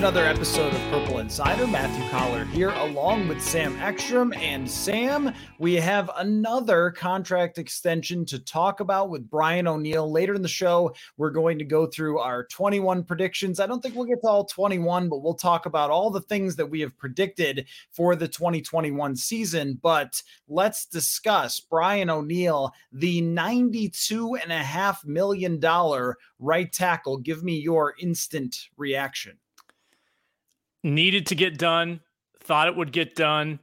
Another episode of Purple Insider. Matthew Coller here, along with Sam Ekstrom. And Sam, we have another contract extension to talk about with Brian O'Neill. Later in the show, we're going to go through our 21 predictions. I don't think we'll get to all 21, but we'll talk about all the things that we have predicted for the 2021 season. But let's discuss Brian O'Neill, the $92.5 million right tackle. Give me your instant reaction. Needed to get done, thought it would get done.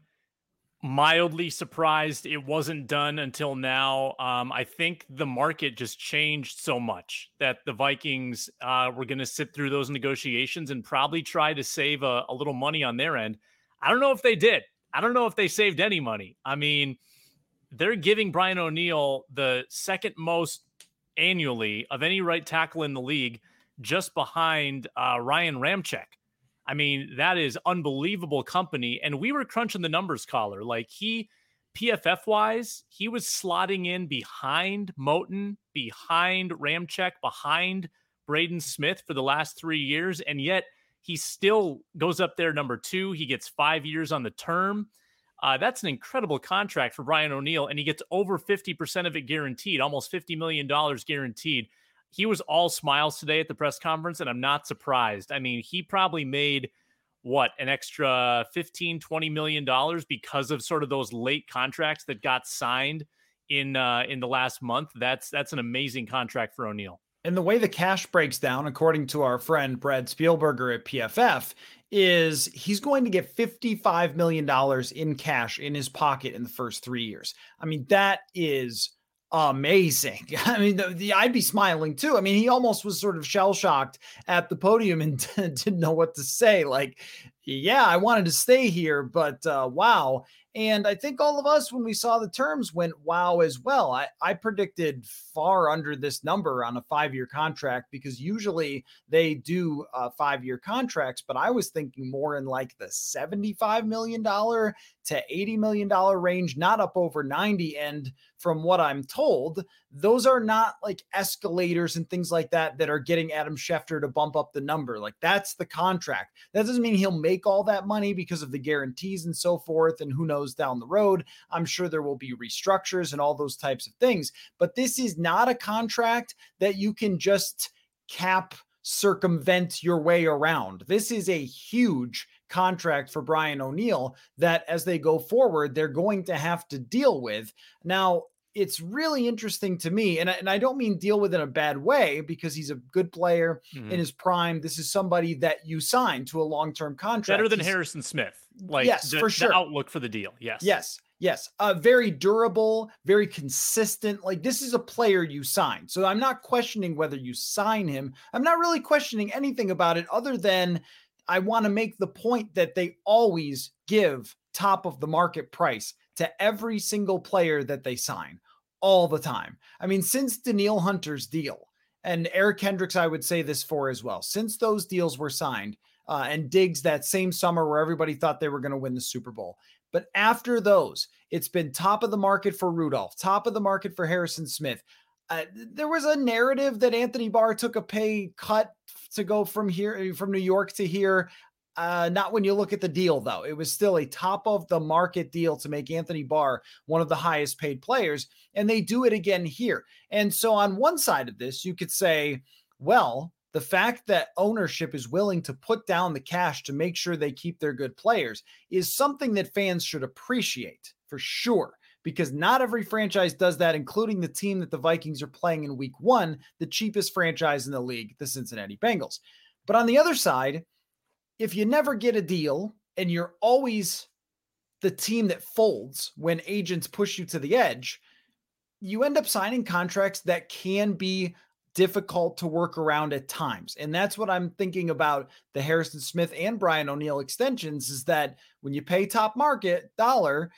Mildly surprised it wasn't done until now. Um, I think the market just changed so much that the Vikings uh, were going to sit through those negotiations and probably try to save a, a little money on their end. I don't know if they did. I don't know if they saved any money. I mean, they're giving Brian O'Neill the second most annually of any right tackle in the league, just behind uh, Ryan Ramczyk. I mean, that is unbelievable company. And we were crunching the numbers, Coller. Like he, PFF wise, he was slotting in behind Moton, behind Ramczyk, behind Braden Smith for the last three years. And yet he still goes up there number two. He gets five years on the term. Uh, that's an incredible contract for Brian O'Neill, and he gets over 50% of it guaranteed, almost $50 million guaranteed. He was all smiles today at the press conference, and I'm not surprised. I mean, he probably made what an extra 15 20 million dollars because of sort of those late contracts that got signed in uh in the last month that's that's an amazing contract for O'Neill And the way the cash breaks down, according to our friend Brad Spielberger at PFF, is he's going to get $55 million in cash in his pocket in the first three years. I mean, that is amazing. I mean, the, the, I'd be smiling too. I mean, he almost was sort of shell shocked at the podium and didn't know what to say. Like, yeah, I wanted to stay here, but uh, wow. And I think all of us, when we saw the terms, went wow as well. I, I predicted far under this number on a five year contract because usually they do uh, five year contracts, but I was thinking more in like the $75 million to $80 million range, not up over 90. And from what I'm told, those are not like escalators and things like that that are getting Adam Schefter to bump up the number. Like that's the contract. That doesn't mean he'll make all that money because of the guarantees and so forth. And who knows down the road, I'm sure there will be restructures and all those types of things. But this is not a contract that you can just cap circumvent your way around. This is a huge contract for Brian O'Neill that as they go forward, they're going to have to deal with. Now, it's really interesting to me, and I, and I don't mean deal with in a bad way because he's a good player Mhm. in his prime. This is somebody that you sign to a long term contract. better than He's- Harrison Smith like Yes, the, for sure. outlook for the deal yes Yes, yes. Uh, very durable, very consistent. Like this is a player you sign. So I'm not questioning whether you sign him. I'm not really questioning anything about it other than I want to make the point that they always give top of the market price to every single player that they sign all the time. I mean, since Danielle Hunter's deal and Eric Kendricks, I would say this for as well. Since those deals were signed, uh, and Diggs that same summer where everybody thought they were going to win the Super Bowl. But after those, it's been top of the market for Rudolph, top of the market for Harrison Smith. Uh, there was a narrative that Anthony Barr took a pay cut to go from here, from New York to here. Uh, not when you look at the deal, though. It was still a top of the market deal to make Anthony Barr one of the highest paid players. And they do it again here. And so, on one side of this, you could say, well, the fact that ownership is willing to put down the cash to make sure they keep their good players is something that fans should appreciate for sure because not every franchise does that, including the team that the Vikings are playing in week one, the cheapest franchise in the league, the Cincinnati Bengals. But on the other side, if you never get a deal and you're always the team that folds when agents push you to the edge, you end up signing contracts that can be difficult to work around at times. And that's what I'm thinking about the Harrison Smith and Brian O'Neill extensions is that when you pay top market dollar,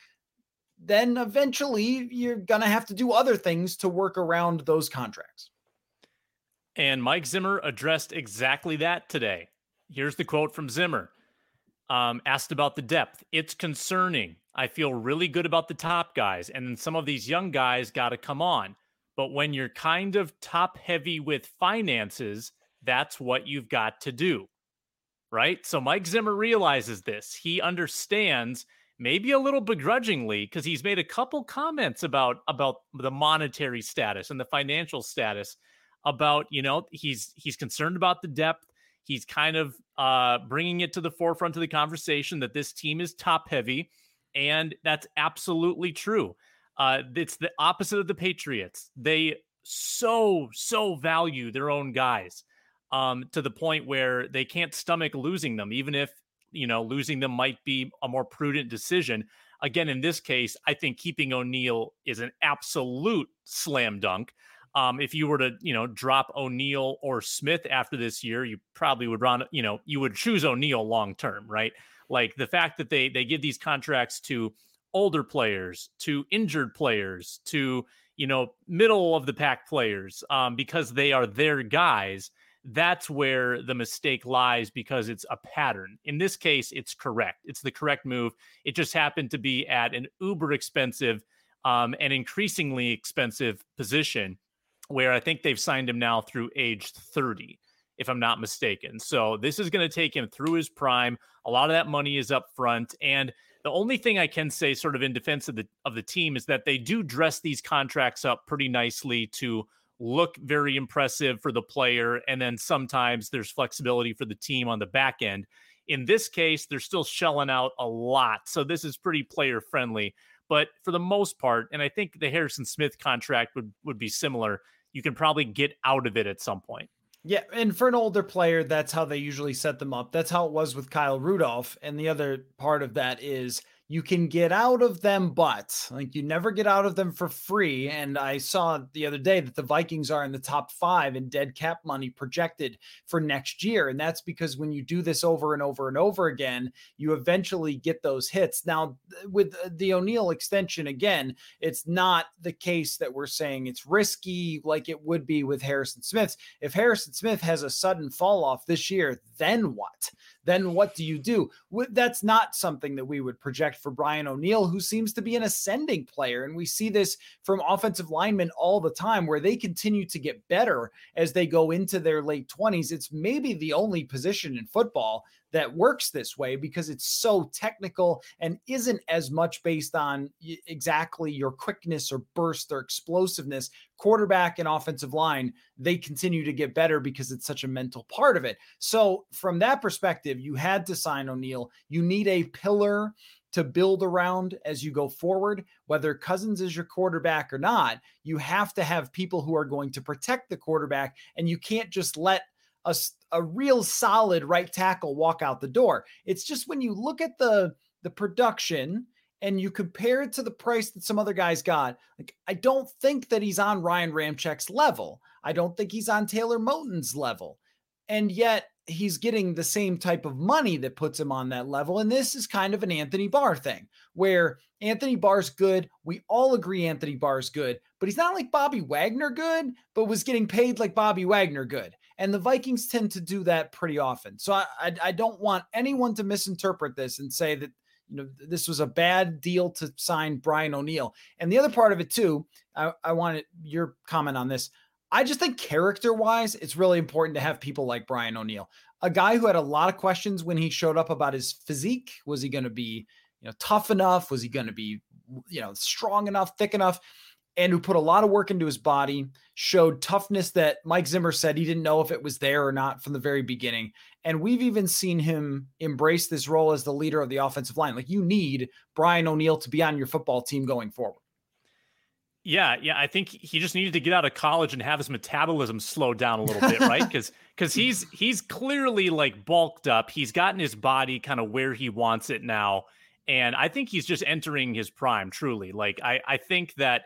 then eventually you're going to have to do other things to work around those contracts. And Mike Zimmer addressed exactly that today. Here's the quote from Zimmer um, asked about the depth. It's concerning. I feel really good about the top guys, and then some of these young guys got to come on. But when you're kind of top heavy with finances, that's what you've got to do. Right. So Mike Zimmer realizes this. He understands maybe a little begrudgingly because he's made a couple comments about about the monetary status and the financial status about you know he's he's concerned about the depth he's kind of uh bringing it to the forefront of the conversation that this team is top heavy and that's absolutely true uh, it's the opposite of the Patriots. They so, so value their own guys um, to the point where they can't stomach losing them, even if, you know, losing them might be a more prudent decision. Again, in this case, I think keeping O'Neill is an absolute slam dunk. Um, if you were to, you know, drop O'Neill or Smith after this year, you probably would run, you know, you would choose O'Neill long term, right? Like the fact that they they give these contracts to older players to injured players to you know middle of the pack players um, because they are their guys that's where the mistake lies because it's a pattern. In this case it's correct. It's the correct move. It just happened to be at an uber expensive um, and increasingly expensive position where i think they've signed him now through age 30 if i'm not mistaken so this is going to take him through his prime a lot of that money is up front and the only thing I can say, sort of in defense of the of the team, is that they do dress these contracts up pretty nicely to look very impressive for the player, and then sometimes there's flexibility for the team on the back end. In this case, they're still shelling out a lot, so this is pretty player friendly. But for the most part, and I think the Harrison Smith contract would would be similar. You can probably get out of it at some point. Yeah, and for an older player, that's how they usually set them up. That's how it was with Kyle Rudolph. And the other part of that is you can get out of them, but like you never get out of them for free. And I saw the other day that the Vikings are in the top five in dead cap money projected for next year. And that's because when you do this over and over and over again, you eventually get those hits. Now, with uh, the O'Neill extension, again, it's not the case that we're saying it's risky like it would be with Harrison Smith. If Harrison Smith has a sudden fall off this year, then what? Then what do you do? That's not something that we would project for Brian O'Neill, who seems to be an ascending player. And we see this from offensive linemen all the time where they continue to get better as they go into their late 20s. It's maybe the only position in football that works this way because it's so technical and isn't as much based on exactly your quickness or burst or explosiveness. Quarterback and offensive line, they continue to get better because it's such a mental part of it. So, from that perspective, you had to sign O'Neill. You need a pillar to build around as you go forward. Whether Cousins is your quarterback or not, you have to have people who are going to protect the quarterback, and you can't just let a, a real solid right tackle walk out the door. It's just when you look at the the production and you compare it to the price that some other guys got, like I don't think that he's on Ryan Ramczyk's level. I don't think he's on Taylor Moton's level. And yet he's getting the same type of money that puts him on that level. And this is kind of an Anthony Barr thing where Anthony Barr's good. We all agree Anthony Barr's good, but he's not like Bobby Wagner good, but was getting paid like Bobby Wagner good. And the Vikings tend to do that pretty often. So I, I, I don't want anyone to misinterpret this and say that you know this was a bad deal to sign Brian O'Neill. And the other part of it too, I, I wanted your comment on this. I just think character wise, it's really important to have people like Brian O'Neill, a guy who had a lot of questions when he showed up about his physique. Was he going to be, you know, tough enough? Was he going to be, you know, strong enough, thick enough? And who put a lot of work into his body, showed toughness that Mike Zimmer said he didn't know if it was there or not from the very beginning. And we've even seen him embrace this role as the leader of the offensive line. Like you need Brian O'Neill to be on your football team going forward. Yeah, yeah, I think he just needed to get out of college and have his metabolism slow down a little bit, right? Because because he's he's clearly like bulked up. He's gotten his body kind of where he wants it now, and I think he's just entering his prime. Truly, like I I think that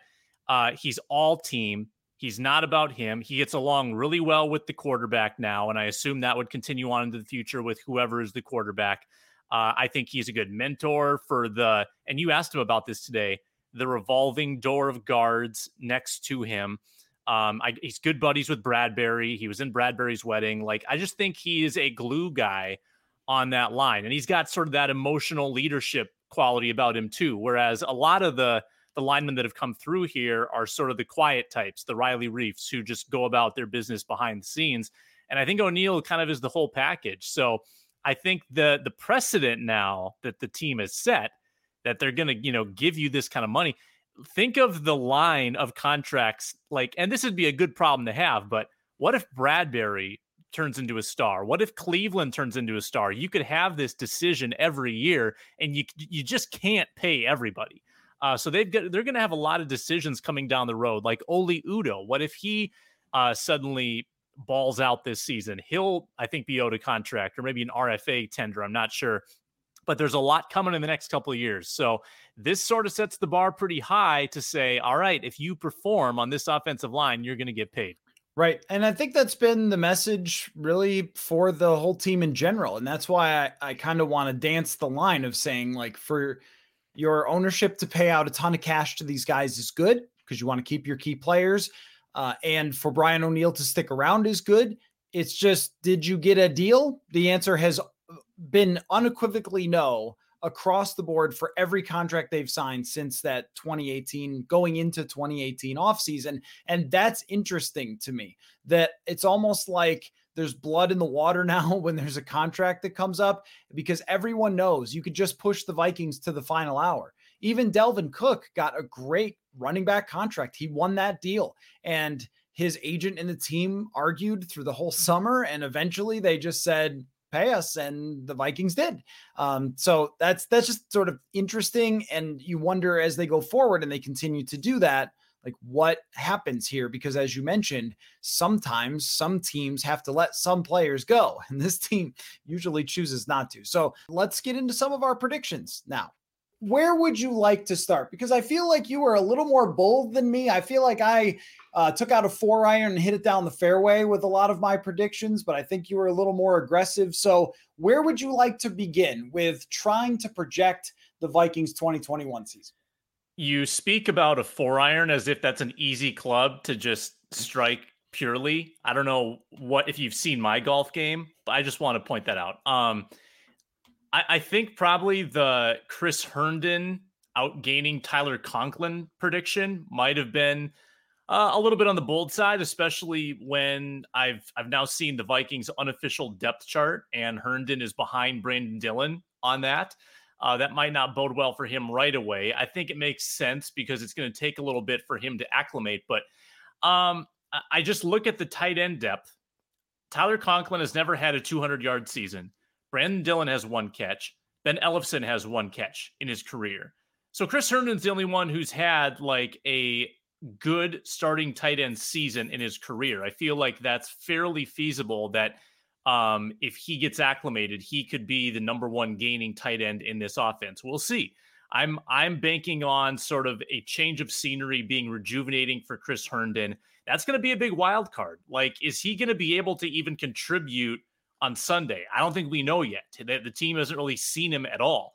uh, he's all team. He's not about him. He gets along really well with the quarterback now, and I assume that would continue on into the future with whoever is the quarterback. Uh, I think he's a good mentor for the. And you asked him about this today the revolving door of guards next to him. Um, I, he's good buddies with Bradbury. He was in Bradbury's wedding. Like, I just think he is a glue guy on that line, and he's got sort of that emotional leadership quality about him too. Whereas a lot of the the linemen that have come through here are sort of the quiet types, the Riley Reiffs, who just go about their business behind the scenes. And I think O'Neill kind of is the whole package. So I think the the precedent now that the team has set that they're going to, you know, give you this kind of money. Think of the line of contracts like, and this would be a good problem to have, but what if Bradbury turns into a star? What if Cleveland turns into a star? You could have this decision every year, and you you just can't pay everybody. Uh, so they've got they're going to have a lot of decisions coming down the road. Like Oli Udoh, what if he uh, suddenly balls out this season? He'll I think be owed a contract or maybe an RFA tender. I'm not sure but there's a lot coming in the next couple of years. So this sort of sets the bar pretty high to say, all right, if you perform on this offensive line, you're going to get paid. Right. And I think that's been the message really for the whole team in general. And that's why I, I kind of want to dance the line of saying, like, for your ownership to pay out a ton of cash to these guys is good because you want to keep your key players. Uh, and for Brian O'Neill to stick around is good. It's just, did you get a deal? The answer has been unequivocally no across the board for every contract they've signed since that 2018 going into 2018 offseason and that's interesting to me that it's almost like there's blood in the water now when there's a contract that comes up because everyone knows you could just push the Vikings to the final hour. Even Dalvin Cook got a great running back contract. He won that deal and his agent and the team argued through the whole summer and eventually they just said pay us, and the Vikings did. Um, so that's that's just sort of interesting, and you wonder as they go forward and they continue to do that, like what happens here? Because as you mentioned, sometimes some teams have to let some players go, and this team usually chooses not to. So let's get into some of our predictions now where would you like to start? Because I feel like you were a little more bold than me. I feel like I uh, took out a four iron and hit it down the fairway with a lot of my predictions, but I think you were a little more aggressive. So, where would you like to begin with trying to project the Vikings 2021 season? You speak about a four iron as if that's an easy club to just strike purely. I don't know what if you've seen my golf game, but I just want to point that out. Um, I, I think probably the Chris Herndon outgaining Tyler Conklin prediction might have been uh, a little bit on the bold side, especially when I've I've now seen the Vikings unofficial depth chart and Herndon is behind Brandon Dillon on that. Uh, that might not bode well for him right away. I think it makes sense because it's going to take a little bit for him to acclimate. But um, I just look at the tight end depth. Tyler Conklin has never had a 200 yard season. Brandon Dillon has one catch. Ben Ellefson has one catch in his career. So Chris Herndon's the only one who's had like a good starting tight end season in his career. I feel like that's fairly feasible that um, if he gets acclimated, he could be the number one gaining tight end in this offense. We'll see. I'm I'm banking on sort of a change of scenery being rejuvenating for Chris Herndon. That's going to be a big wild card. Like, is he going to be able to even contribute on Sunday. I don't think we know yet. The, the team hasn't really seen him at all.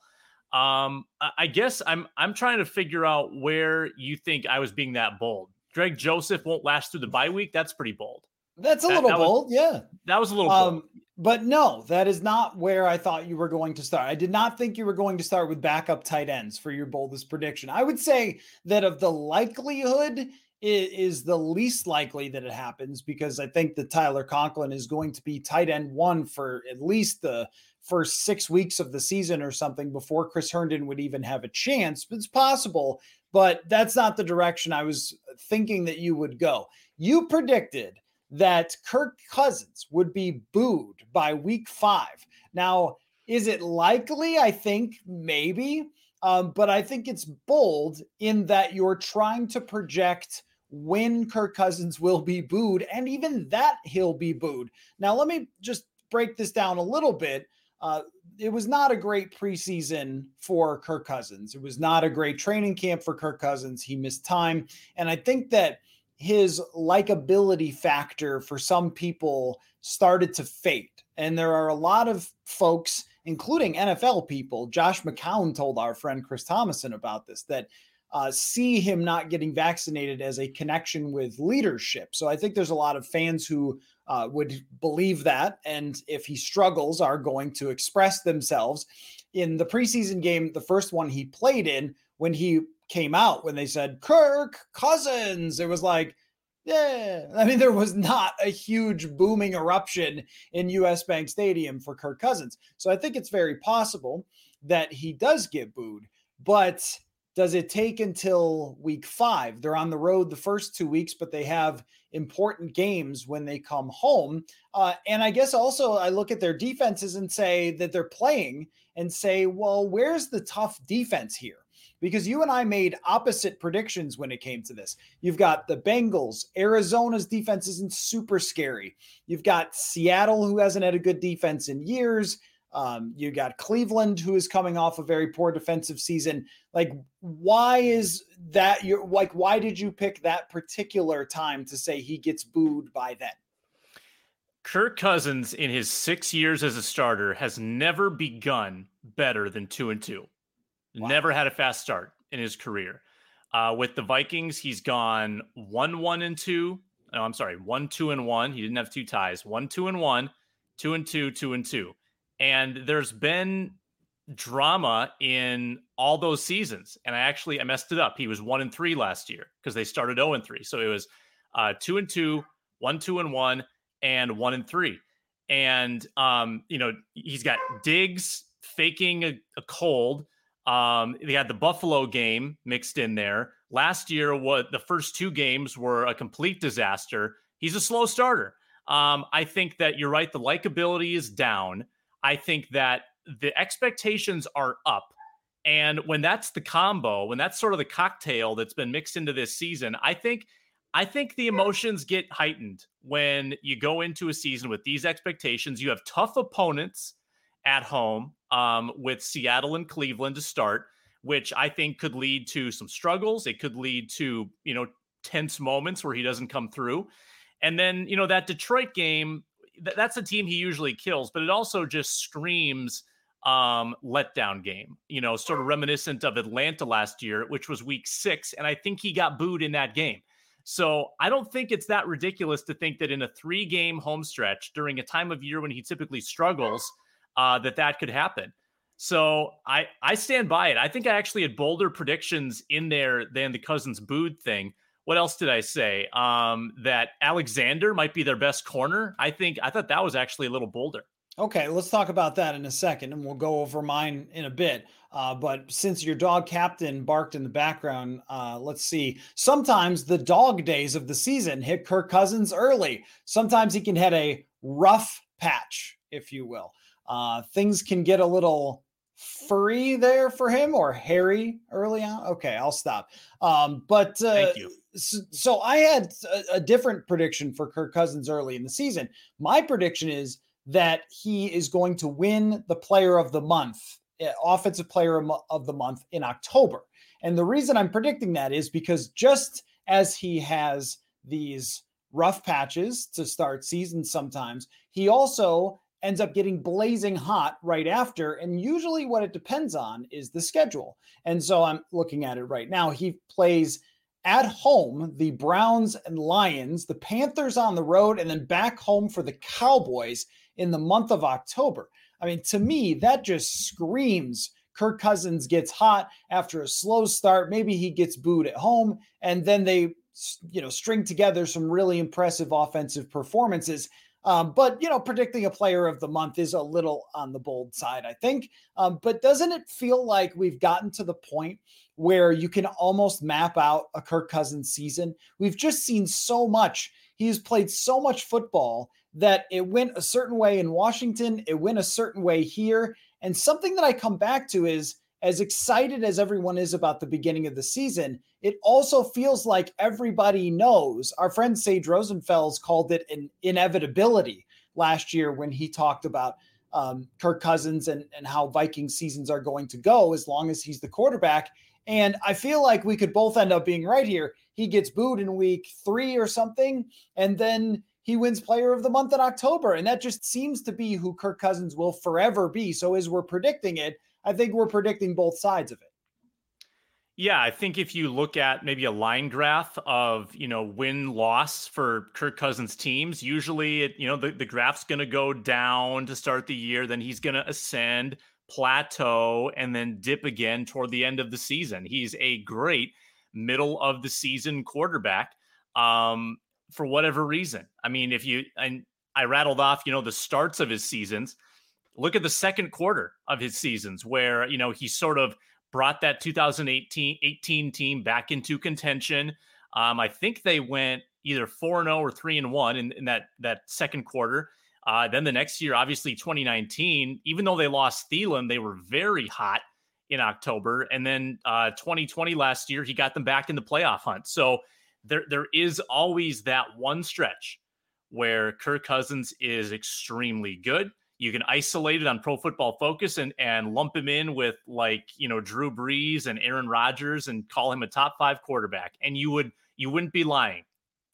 Um, I guess I'm I'm trying to figure out where you think I was being that bold. Greg Joseph won't last through the bye week. That's pretty bold. That's a that, little that bold, was, yeah. That was a little um, But no, that is not where I thought you were going to start. I did not think you were going to start with backup tight ends for your boldest prediction. I would say that of the likelihood is the least likely that it happens because I think that Tyler Conklin is going to be tight end one for at least the first six weeks of the season or something before Chris Herndon would even have a chance. It's possible, but that's not the direction I was thinking that you would go. You predicted that Kirk Cousins would be booed by week five. Now, is it likely? I think maybe. Um, but I think it's bold in that you're trying to project when Kirk Cousins will be booed, and even that he'll be booed. Now, let me just break this down a little bit. Uh, it was not a great preseason for Kirk Cousins. It was not a great training camp for Kirk Cousins. He missed time. And I think that his likability factor for some people started to fade. And there are a lot of folks, including NFL people, Josh McCown told our friend Chris Tomasson about this, that uh, see him not getting vaccinated as a connection with leadership. So I think there's a lot of fans who uh, would believe that. And if he struggles, are going to express themselves. In the preseason game, the first one he played in, when he came out, when they said Kirk Cousins, it was like, yeah. I mean, there was not a huge booming eruption in US Bank Stadium for Kirk Cousins. So I think it's very possible that he does get booed. But does it take until week five? They're on the road the first two weeks, but they have important games when they come home. Uh, and I guess also I look at their defenses and say that they're playing and say, well, where's the tough defense here? Because you and I made opposite predictions when it came to this. You've got the Bengals, Arizona's defense isn't super scary. You've got Seattle, who hasn't had a good defense in years. Um, you got Cleveland, who is coming off a very poor defensive season. Like, why is that? You're like, why did you pick that particular time to say he gets booed by then? Kirk Cousins, in his six years as a starter, has never begun better than two and two. Wow. Never had a fast start in his career. Uh, with the Vikings, he's gone one, one, and two. No, I'm sorry, one, two, and one. He didn't have two ties. One, two, and one, two, and two, two, and two. And there's been drama in all those seasons. And I actually I messed it up. He was one and three last year because they started 0 and 3. So it was uh two and two, one, two and one, and one and three. And um, you know, he's got Diggs faking a, a cold. Um, they had the Buffalo game mixed in there. Last year, what the first two games were a complete disaster. He's a slow starter. Um, I think that you're right. The likability is down. I think that the expectations are up. And when that's the combo, when that's sort of the cocktail that's been mixed into this season, I think I think the emotions get heightened when you go into a season with these expectations. You have tough opponents at home um, with Seattle and Cleveland to start, which I think could lead to some struggles. It could lead to, you know, tense moments where he doesn't come through. And then, you know, that Detroit game th- that's a team he usually kills, but it also just screams um letdown game you know sort of reminiscent of atlanta last year which was week six and i think he got booed in that game so i don't think it's that ridiculous to think that in a three game home stretch during a time of year when he typically struggles uh that that could happen so i i stand by it i think i actually had bolder predictions in there than the cousins booed thing what else did I say? Um, that Alexander might be their best corner. I think I thought that was actually a little bolder. Okay, let's talk about that in a second, and we'll go over mine in a bit. Uh, but since your dog captain barked in the background, uh, let's see. Sometimes the dog days of the season hit Kirk Cousins early. Sometimes he can hit a rough patch, if you will. Uh, things can get a little furry there for him or hairy early on. Okay, I'll stop. Um, but uh, thank you. So, so I had a, a, different prediction for Kirk Cousins early in the season. My prediction is that he is going to win the Player of the Month, eh, Offensive Player of the Month in October. And the reason I'm predicting that is because just as he has these rough patches to start seasons sometimes, he also ends up getting blazing hot right after. And usually, what it depends on is the schedule. And so I'm looking at it right now. He plays at home the Browns and Lions, the Panthers on the road, and then back home for the Cowboys in the month of October. I mean, to me, that just screams Kirk Cousins gets hot after a slow start. Maybe he gets booed at home, and then they, you know, string together some really impressive offensive performances. Um, but you know, predicting a player of the month is a little on the bold side, I think. Um, but doesn't it feel like we've gotten to the point where you can almost map out a Kirk Cousins season? We've just seen so much. He's played so much football that it went a certain way in Washington, it went a certain way here. And something that I come back to is as excited as everyone is about the beginning of the season, it also feels like everybody knows. Our friend Sage Rosenfels called it an inevitability last year when he talked about um, Kirk Cousins and, and how Viking seasons are going to go as long as he's the quarterback. And I feel like we could both end up being right here. He gets booed in week three or something, and then he wins player of the month in October. And that just seems to be who Kirk Cousins will forever be. So as we're predicting it, I think we're predicting both sides of it. Yeah, I think if you look at maybe a line graph of, you know, win loss for Kirk Cousins teams, usually it, you know, the, the graph's going to go down to start the year, then he's going to ascend, plateau, and then dip again toward the end of the season. He's a great middle of the season quarterback um, for whatever reason. I mean, if you, and I rattled off, you know, the starts of his seasons. Look at the second quarter of his seasons where, you know, he sort of brought that 2018 18 team back into contention. Um, I think they went either 4 0 or 3 and 1 in, in that, that second quarter. Uh, then the next year, obviously 2019, even though they lost Thielen, they were very hot in October. And then uh, 2020 last year, he got them back in the playoff hunt. So there, there is always that one stretch where Kirk Cousins is extremely good. You can isolate it on Pro Football Focus and and lump him in with like you know Drew Brees and Aaron Rodgers and call him a top five quarterback, and you would you wouldn't be lying.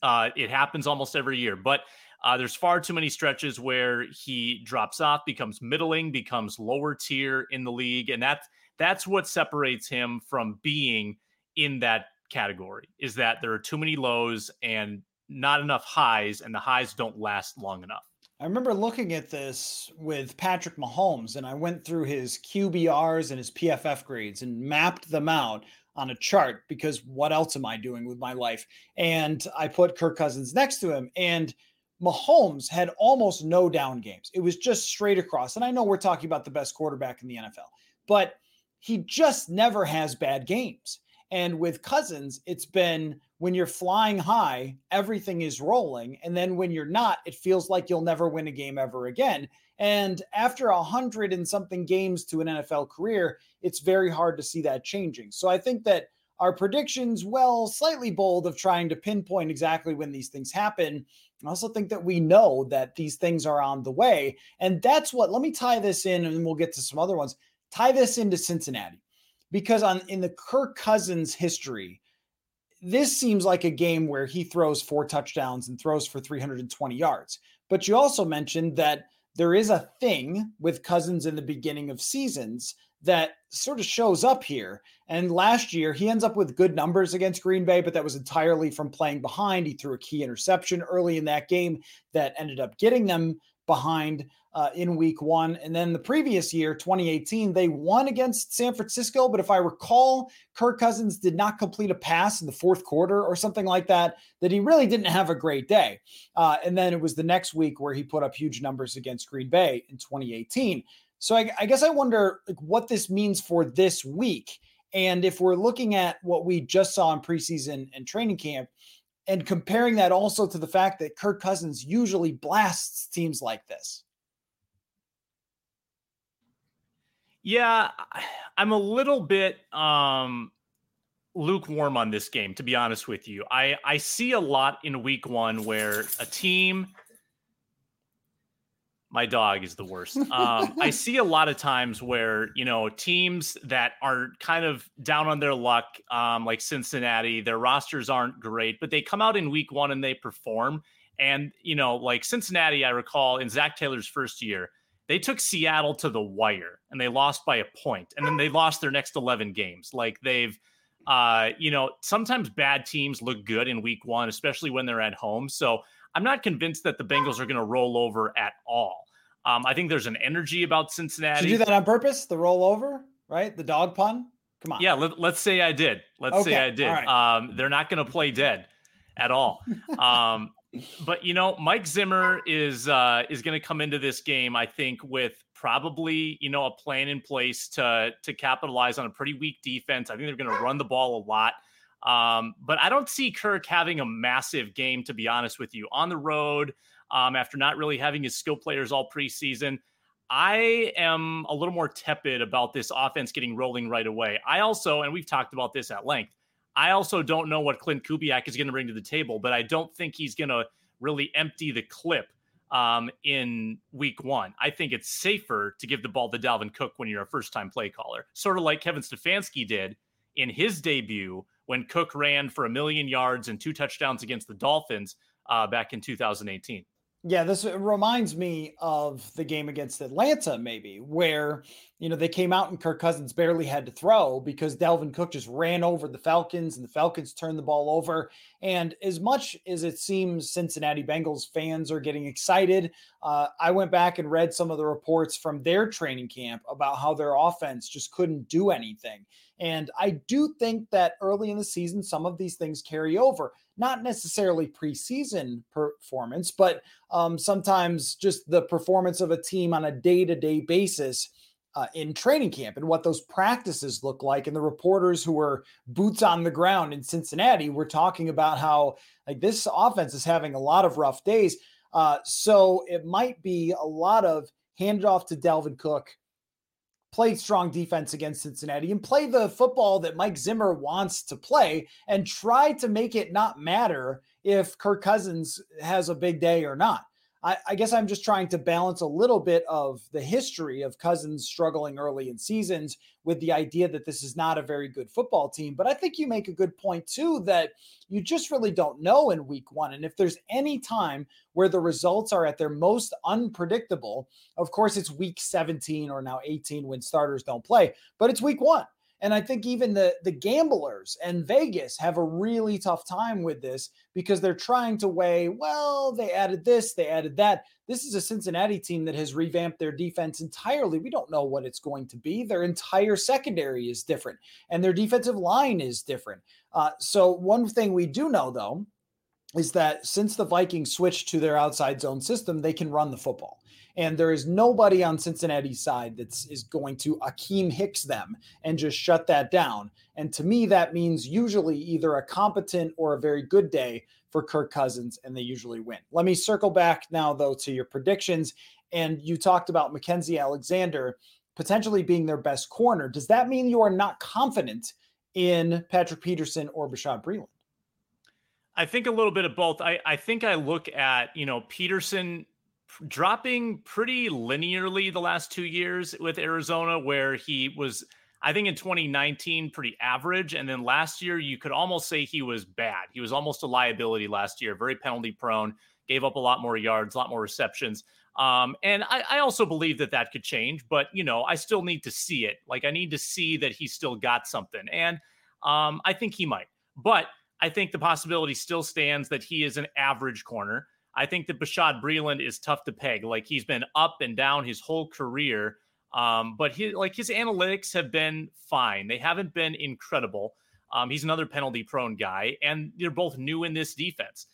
Uh, it happens almost every year, but uh, there's far too many stretches where he drops off, becomes middling, becomes lower tier in the league, and that's that's what separates him from being in that category. Is that there are too many lows and not enough highs, and the highs don't last long enough. I remember looking at this with Patrick Mahomes, and I went through his QBRs and his PFF grades and mapped them out on a chart because what else am I doing with my life? And I put Kirk Cousins next to him, and Mahomes had almost no down games. It was just straight across. And I know we're talking about the best quarterback in the NFL, but he just never has bad games. And with Cousins, it's been when you're flying high, everything is rolling. And then when you're not, it feels like you'll never win a game ever again. And after a hundred and something games to an NFL career, it's very hard to see that changing. So I think that our predictions, well, slightly bold of trying to pinpoint exactly when these things happen. I also think that we know that these things are on the way. And that's what, let me tie this in and we'll get to some other ones. Tie this into Cincinnati because on in the Kirk Cousins history, this seems like a game where he throws four touchdowns and throws for 320 yards. But you also mentioned that there is a thing with Cousins in the beginning of seasons that sort of shows up here. And last year, he ends up with good numbers against Green Bay, but that was entirely from playing behind. He threw a key interception early in that game that ended up getting them behind uh, in week one. And then the previous year, 2018, they won against San Francisco. But if I recall, Kirk Cousins did not complete a pass in the fourth quarter or something like that, that he really didn't have a great day. Uh, and then it was the next week where he put up huge numbers against Green Bay in 2018. So I, I guess I wonder like, what this means for this week. And if we're looking at what we just saw in preseason and training camp, and comparing that also to the fact that Kirk Cousins usually blasts teams like this. Yeah, I'm a little bit um lukewarm on this game to be honest with you. I I see a lot in week 1 where a team my dog is the worst. Um, I see a lot of times where you know teams that are kind of down on their luck, um, like Cincinnati, their rosters aren't great, but they come out in week one and they perform. And you know, like Cincinnati, I recall in Zac Taylor's first year, they took Seattle to the wire and they lost by a point, and then they lost their next eleven games. Like they've, uh, you know, sometimes bad teams look good in week one, especially when they're at home. So I'm not convinced that the Bengals are going to roll over at all. Um, I think there's an energy about Cincinnati. Did you do that on purpose? The rollover, right? The dog pun. Come on. Yeah, let, us say I did. Let's okay. say I did. Right. Um, they're not going to play dead at all. Um, but you know, Mike Zimmer is uh, is going to come into this game, I think, with probably you know a plan in place to to capitalize on a pretty weak defense. I think they're going to run the ball a lot. Um, but I don't see Kirk having a massive game, to be honest with you, on the road. Um, after not really having his skill players all preseason, I am a little more tepid about this offense getting rolling right away. I also, and we've talked about this at length, I also don't know what Klint Kubiak is going to bring to the table, but I don't think he's going to really empty the clip um, in week one. I think it's safer to give the ball to Dalvin Cook when you're a first time play caller, sort of like Kevin Stefanski did in his debut when Cook ran for a million yards and two touchdowns against the Dolphins uh, back in 2018. Yeah, this reminds me of the game against Atlanta, maybe, where, you know, they came out and Kirk Cousins barely had to throw because Dalvin Cook just ran over the Falcons and the Falcons turned the ball over. And as much as it seems Cincinnati Bengals fans are getting excited, uh, I went back and read some of the reports from their training camp about how their offense just couldn't do anything. And I do think that early in the season, some of these things carry over, not necessarily preseason performance, but um, sometimes just the performance of a team on a day to day basis. Uh, in training camp and what those practices look like. And the reporters who were boots on the ground in Cincinnati were talking about how like this offense is having a lot of rough days. Uh, so it might be a lot of handed off to Dalvin Cook play strong defense against Cincinnati and play the football that Mike Zimmer wants to play and try to make it not matter if Kirk Cousins has a big day or not. I, I, guess I'm just trying to balance a little bit of the history of Cousins struggling early in seasons with the idea that this is not a very good football team. But I think you make a good point, too, that you just really don't know in week one. And if there's any time where the results are at their most unpredictable, of course, it's week 17 or now 18 when starters don't play, but it's week one. And I think even the the gamblers and Vegas have a really tough time with this because they're trying to weigh, well, they added this, they added that. This is a Cincinnati team that has revamped their defense entirely. We don't know what it's going to be. Their entire secondary is different, and their defensive line is different. Uh, so one thing we do know though is that since the Vikings switched to their outside zone system, they can run the football. And there is nobody on Cincinnati's side that's is going to Akiem Hicks them and just shut that down. And to me, that means usually either a competent or a very good day for Kirk Cousins, and they usually win. Let me circle back now, though, to your predictions. And you talked about Mackensie Alexander potentially being their best corner. Does that mean you are not confident in Patrick Peterson or Bashaud Breeland? I think a little bit of both. I, I think I look at, you know, Peterson dropping pretty linearly the last two years with Arizona, where he was, I think in 2019, pretty average. And then last year, you could almost say he was bad. He was almost a liability last year, very penalty prone, gave up a lot more yards, a lot more receptions. Um, and I, I also believe that that could change, but you know, I still need to see it. Like I need to see that he still got something. And um, I think he might, but I think the possibility still stands that he is an average corner. I think that Bashaud Breeland is tough to peg. Like he's been up and down his whole career. Um, but he like his analytics have been fine. They haven't been incredible. Um, he's another penalty prone guy, and they're both new in this defense.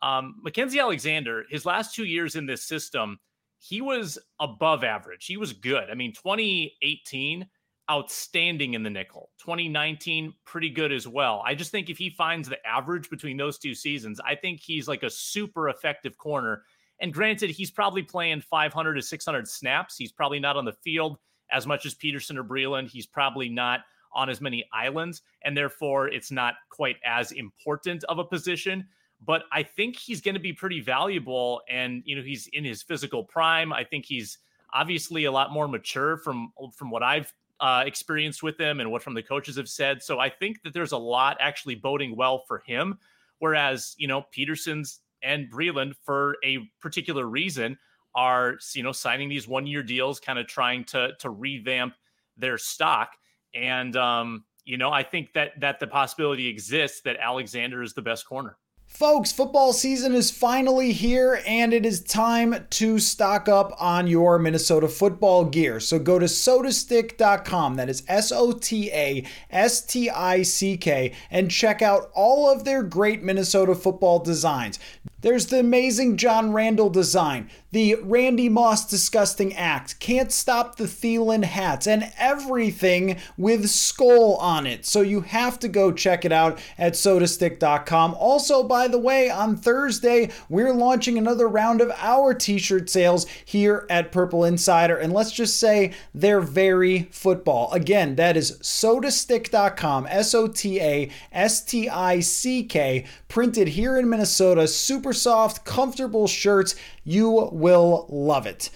Um, Mackensie Alexander, his last two years in this system, he was above average. He was good. I mean, 2018, outstanding in the nickel. 2019, pretty good as well. I just think if he finds the average between those two seasons, I think he's like a super effective corner. And granted, he's probably playing 500 to 600 snaps. He's probably not on the field as much as Peterson or Breeland. He's probably not on as many islands, and therefore it's not quite as important of a position. But I think he's going to be pretty valuable, and you know he's in his physical prime. I think he's obviously a lot more mature from from what I've uh, experience with him and what from the coaches have said. So I think that there's a lot actually boding well for him. Whereas, you know, Peterson's and Breeland, for a particular reason, are, you know, signing these one year deals, kind of trying to, to revamp their stock. And, um, you know, I think that that the possibility exists that Alexander is the best corner. Folks, football season is finally here and it is time to stock up on your Minnesota football gear. So go to sotastick.com, that is S O T A S T I C K, and check out all of their great Minnesota football designs. There's the amazing John Randle design, the Randy Moss disgusting act, can't stop the Thielen hats, and everything with skull on it. So you have to go check it out at sotastick.com. Also, by by the way, on Thursday, we're launching another round of our t shirt sales here at Purple Insider. And let's just say they're very football. Again, that is sotastick.com, S O T A S T I C K, printed here in Minnesota. Super soft, comfortable shirts. You will love it.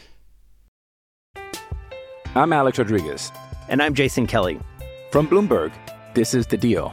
I'm Alex Rodriguez. And I'm Jason Kelly. From Bloomberg, this is The Deal.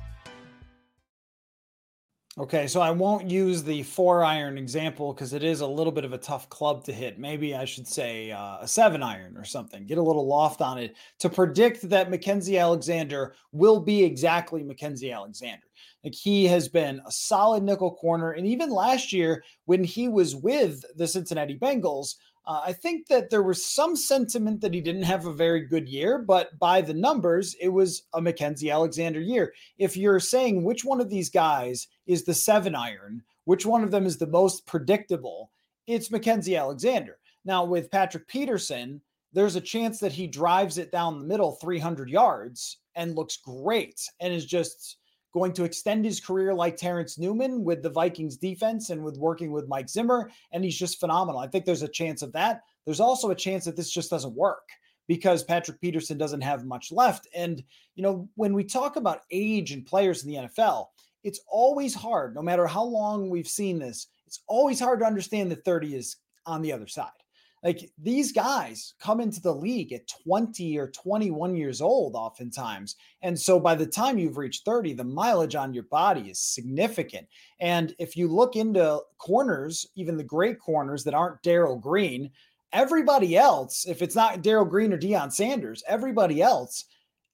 Okay, so I won't use the four iron example because it is a little bit of a tough club to hit. Maybe I should say uh, a seven iron or something. Get a little loft on it to predict that Mackenzie Alexander will be exactly Mackenzie Alexander. Like he has been a solid nickel corner, and even last year when he was with the Cincinnati Bengals, uh, I think that there was some sentiment that he didn't have a very good year, but by the numbers, it was a Mackenzie Alexander year. If you're saying which one of these guys is the seven iron, which one of them is the most predictable, it's Mackenzie Alexander. Now, with Patrick Peterson, there's a chance that he drives it down the middle 300 yards and looks great and is just going to extend his career like Terence Newman with the Vikings defense and with working with Mike Zimmer. And he's just phenomenal. I think there's a chance of that. There's also a chance that this just doesn't work because Patrick Peterson doesn't have much left. And, you know, when we talk about age and players in the NFL, it's always hard, no matter how long we've seen this, it's always hard to understand that 30 is on the other side. Like these guys come into the league at 20 or 21 years old, oftentimes. And so by the time you've reached 30, the mileage on your body is significant. And if you look into corners, even the great corners that aren't Darrell Green, everybody else, if it's not Darrell Green or Deion Sanders, everybody else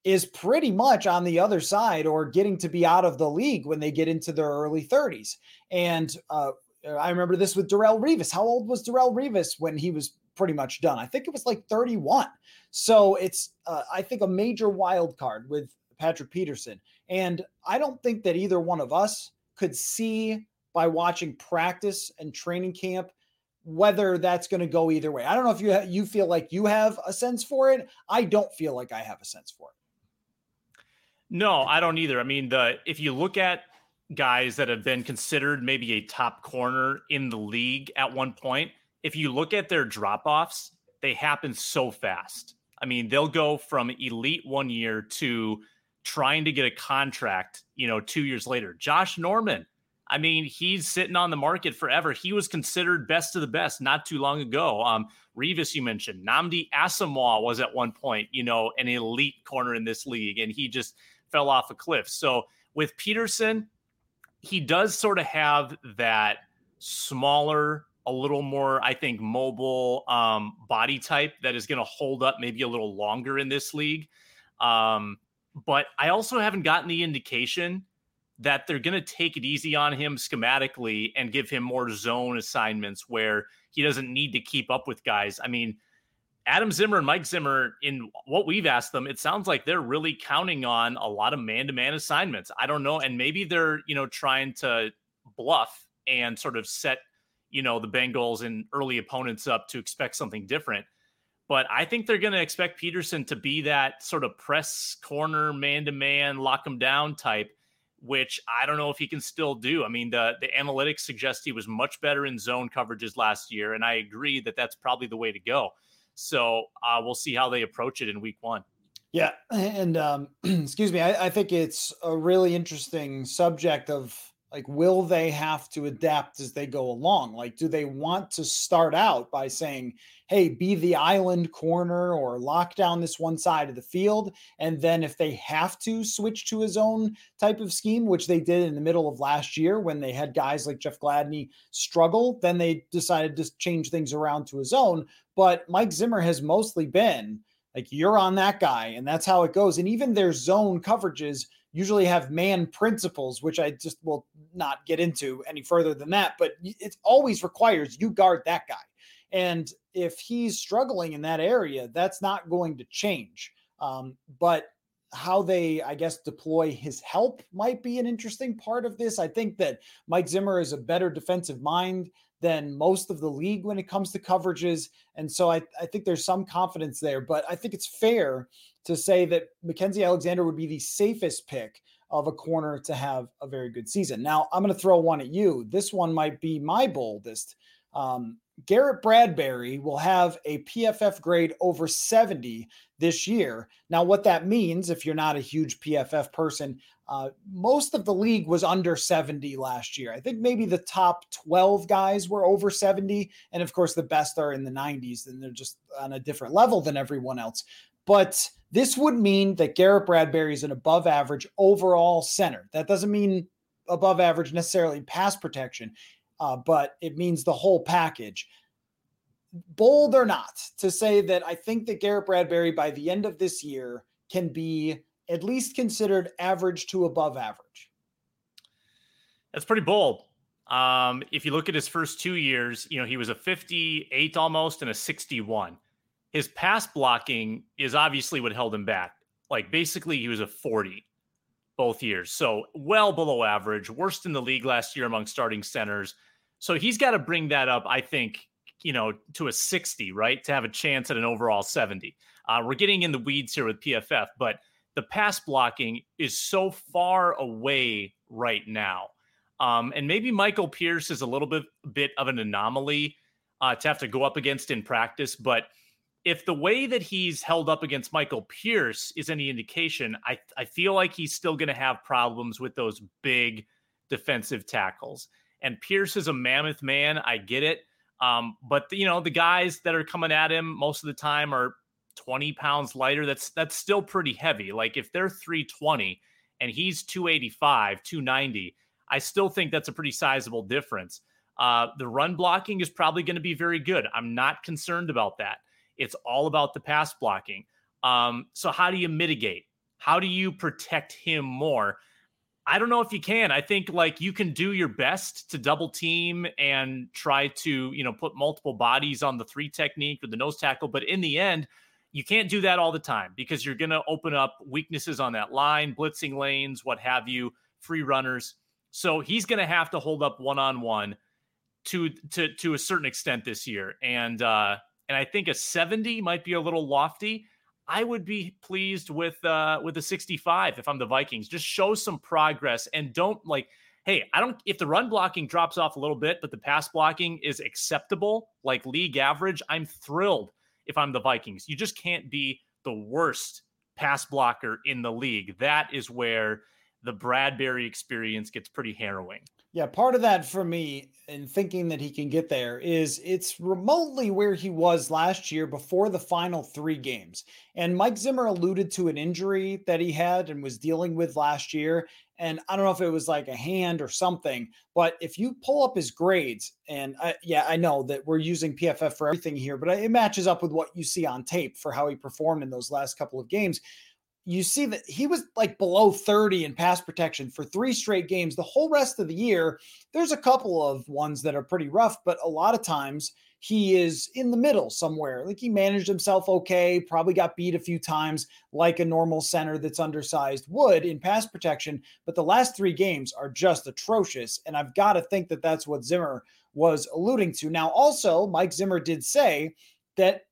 is pretty much on the other side or getting to be out of the league when they get into their early 30s. And uh, I remember this with Darrelle Revis. How old was Darrelle Revis when he was pretty much done? I think it was like 31. So it's, uh, I think, a major wild card with Patrick Peterson. And I don't think that either one of us could see by watching practice and training camp whether that's going to go either way. I don't know if you ha- you feel like you have a sense for it. I don't feel like I have a sense for it. No, I don't either. I mean, the if you look at guys that have been considered maybe a top corner in the league at one point, if you look at their drop offs, they happen so fast. I mean, they'll go from elite one year to trying to get a contract, you know, two years later. Josh Norman, I mean, he's sitting on the market forever. He was considered best of the best not too long ago. Um, Revis, you mentioned, Nnamdi Asomugha was at one point, you know, an elite corner in this league, and he just fell off a cliff. So with Peterson, he does sort of have that smaller, a little more, I think, mobile um, body type that is going to hold up maybe a little longer in this league. Um, but I also haven't gotten the indication that they're going to take it easy on him schematically and give him more zone assignments where he doesn't need to keep up with guys. I mean, Adam Zimmer and Mike Zimmer, in what we've asked them, it sounds like they're really counting on a lot of man to man assignments. I don't know. And maybe they're, you know, trying to bluff and sort of set, you know, the Bengals and early opponents up to expect something different. But I think they're going to expect Peterson to be that sort of press corner, man to man, lock him down type, which I don't know if he can still do. I mean, the the analytics suggest he was much better in zone coverages last year, and I agree that that's probably the way to go. So uh, we'll see how they approach it in week one. Yeah, and um, excuse me, I, I think it's a really interesting subject of like, will they have to adapt as they go along? Like, do they want to start out by saying, "Hey, be the island corner or lock down this one side of the field," and then if they have to switch to his own type of scheme, which they did in the middle of last year when they had guys like Jeff Gladney struggle, then they decided to change things around to his own. But Mike Zimmer has mostly been like you're on that guy, and that's how it goes. And even their zone coverages usually have man principles, which I just will not get into any further than that. But it always requires you guard that guy. And if he's struggling in that area, that's not going to change. Um, but how they, I guess, deploy his help might be an interesting part of this. I think that Mike Zimmer is a better defensive mind than most of the league when it comes to coverages. And so I, I think there's some confidence there, but I think it's fair to say that Mackenzie Alexander would be the safest pick of a corner to have a very good season. Now, I'm going to throw one at you. This one might be my boldest. Um, Garrett Bradbury will have a PFF grade over 70 this year. Now, what that means, if you're not a huge PFF person, uh, most of the league was under 70 last year. I think maybe the top 12 guys were over 70. And of course, the best are in the 90s, and they're just on a different level than everyone else. But this would mean that Garrett Bradbury is an above average overall center. That doesn't mean above average necessarily pass protection, uh, but it means the whole package. Bold or not, to say that I think that Garrett Bradbury by the end of this year can be at least considered average to above average. That's pretty bold. Um, if you look at his first two years, you know, he was a 58 almost and a 61. His pass blocking is obviously what held him back. Like basically, he was a 40 both years. So well below average, worst in the league last year among starting centers. So he's got to bring that up, I think, you know, to a 60, right? To have a chance at an overall 70. Uh, we're getting in the weeds here with PFF, but the pass blocking is so far away right now. Um, and maybe Michael Pierce is a little bit bit of an anomaly uh, to have to go up against in practice. But if the way that he's held up against Michael Pierce is any indication, I, I feel like he's still going to have problems with those big defensive tackles. And Pierce is a mammoth man. I get it. Um, but you know the guys that are coming at him most of the time are 20 pounds lighter, that's that's still pretty heavy. Like if they're 320 and he's 285, 290, I still think that's a pretty sizable difference. Uh, the run blocking is probably going to be very good. I'm not concerned about that. It's all about the pass blocking. Um, so how do you mitigate? How do you protect him more? I don't know if you can. I think like you can do your best to double team and try to, you know, put multiple bodies on the three technique or the nose tackle, but in the end, you can't do that all the time because you're going to open up weaknesses on that line, blitzing lanes, what have you, free runners. So he's going to have to hold up one on one to to to a certain extent this year, and uh, and I think a 70 might be a little lofty. I would be pleased with uh, with a 65 if I'm the Vikings. Just show some progress and don't like. Hey, I don't. If the run blocking drops off a little bit, but the pass blocking is acceptable, like league average, I'm thrilled if I'm the Vikings. You just can't be the worst pass blocker in the league. That is where the Bradbury experience gets pretty harrowing. Yeah, part of that for me in thinking that he can get there is it's remotely where he was last year before the final three games. And Mike Zimmer alluded to an injury that he had and was dealing with last year. And I don't know if it was like a hand or something, but if you pull up his grades, and I, yeah, I know that we're using PFF for everything here, but it matches up with what you see on tape for how he performed in those last couple of games you see that he was like below 30 in pass protection for three straight games. The whole rest of the year, there's a couple of ones that are pretty rough, but a lot of times he is in the middle somewhere. Like he managed himself okay, probably got beat a few times like a normal center that's undersized would in pass protection. But the last three games are just atrocious. And I've got to think that that's what Zimmer was alluding to. Now, also, Mike Zimmer did say that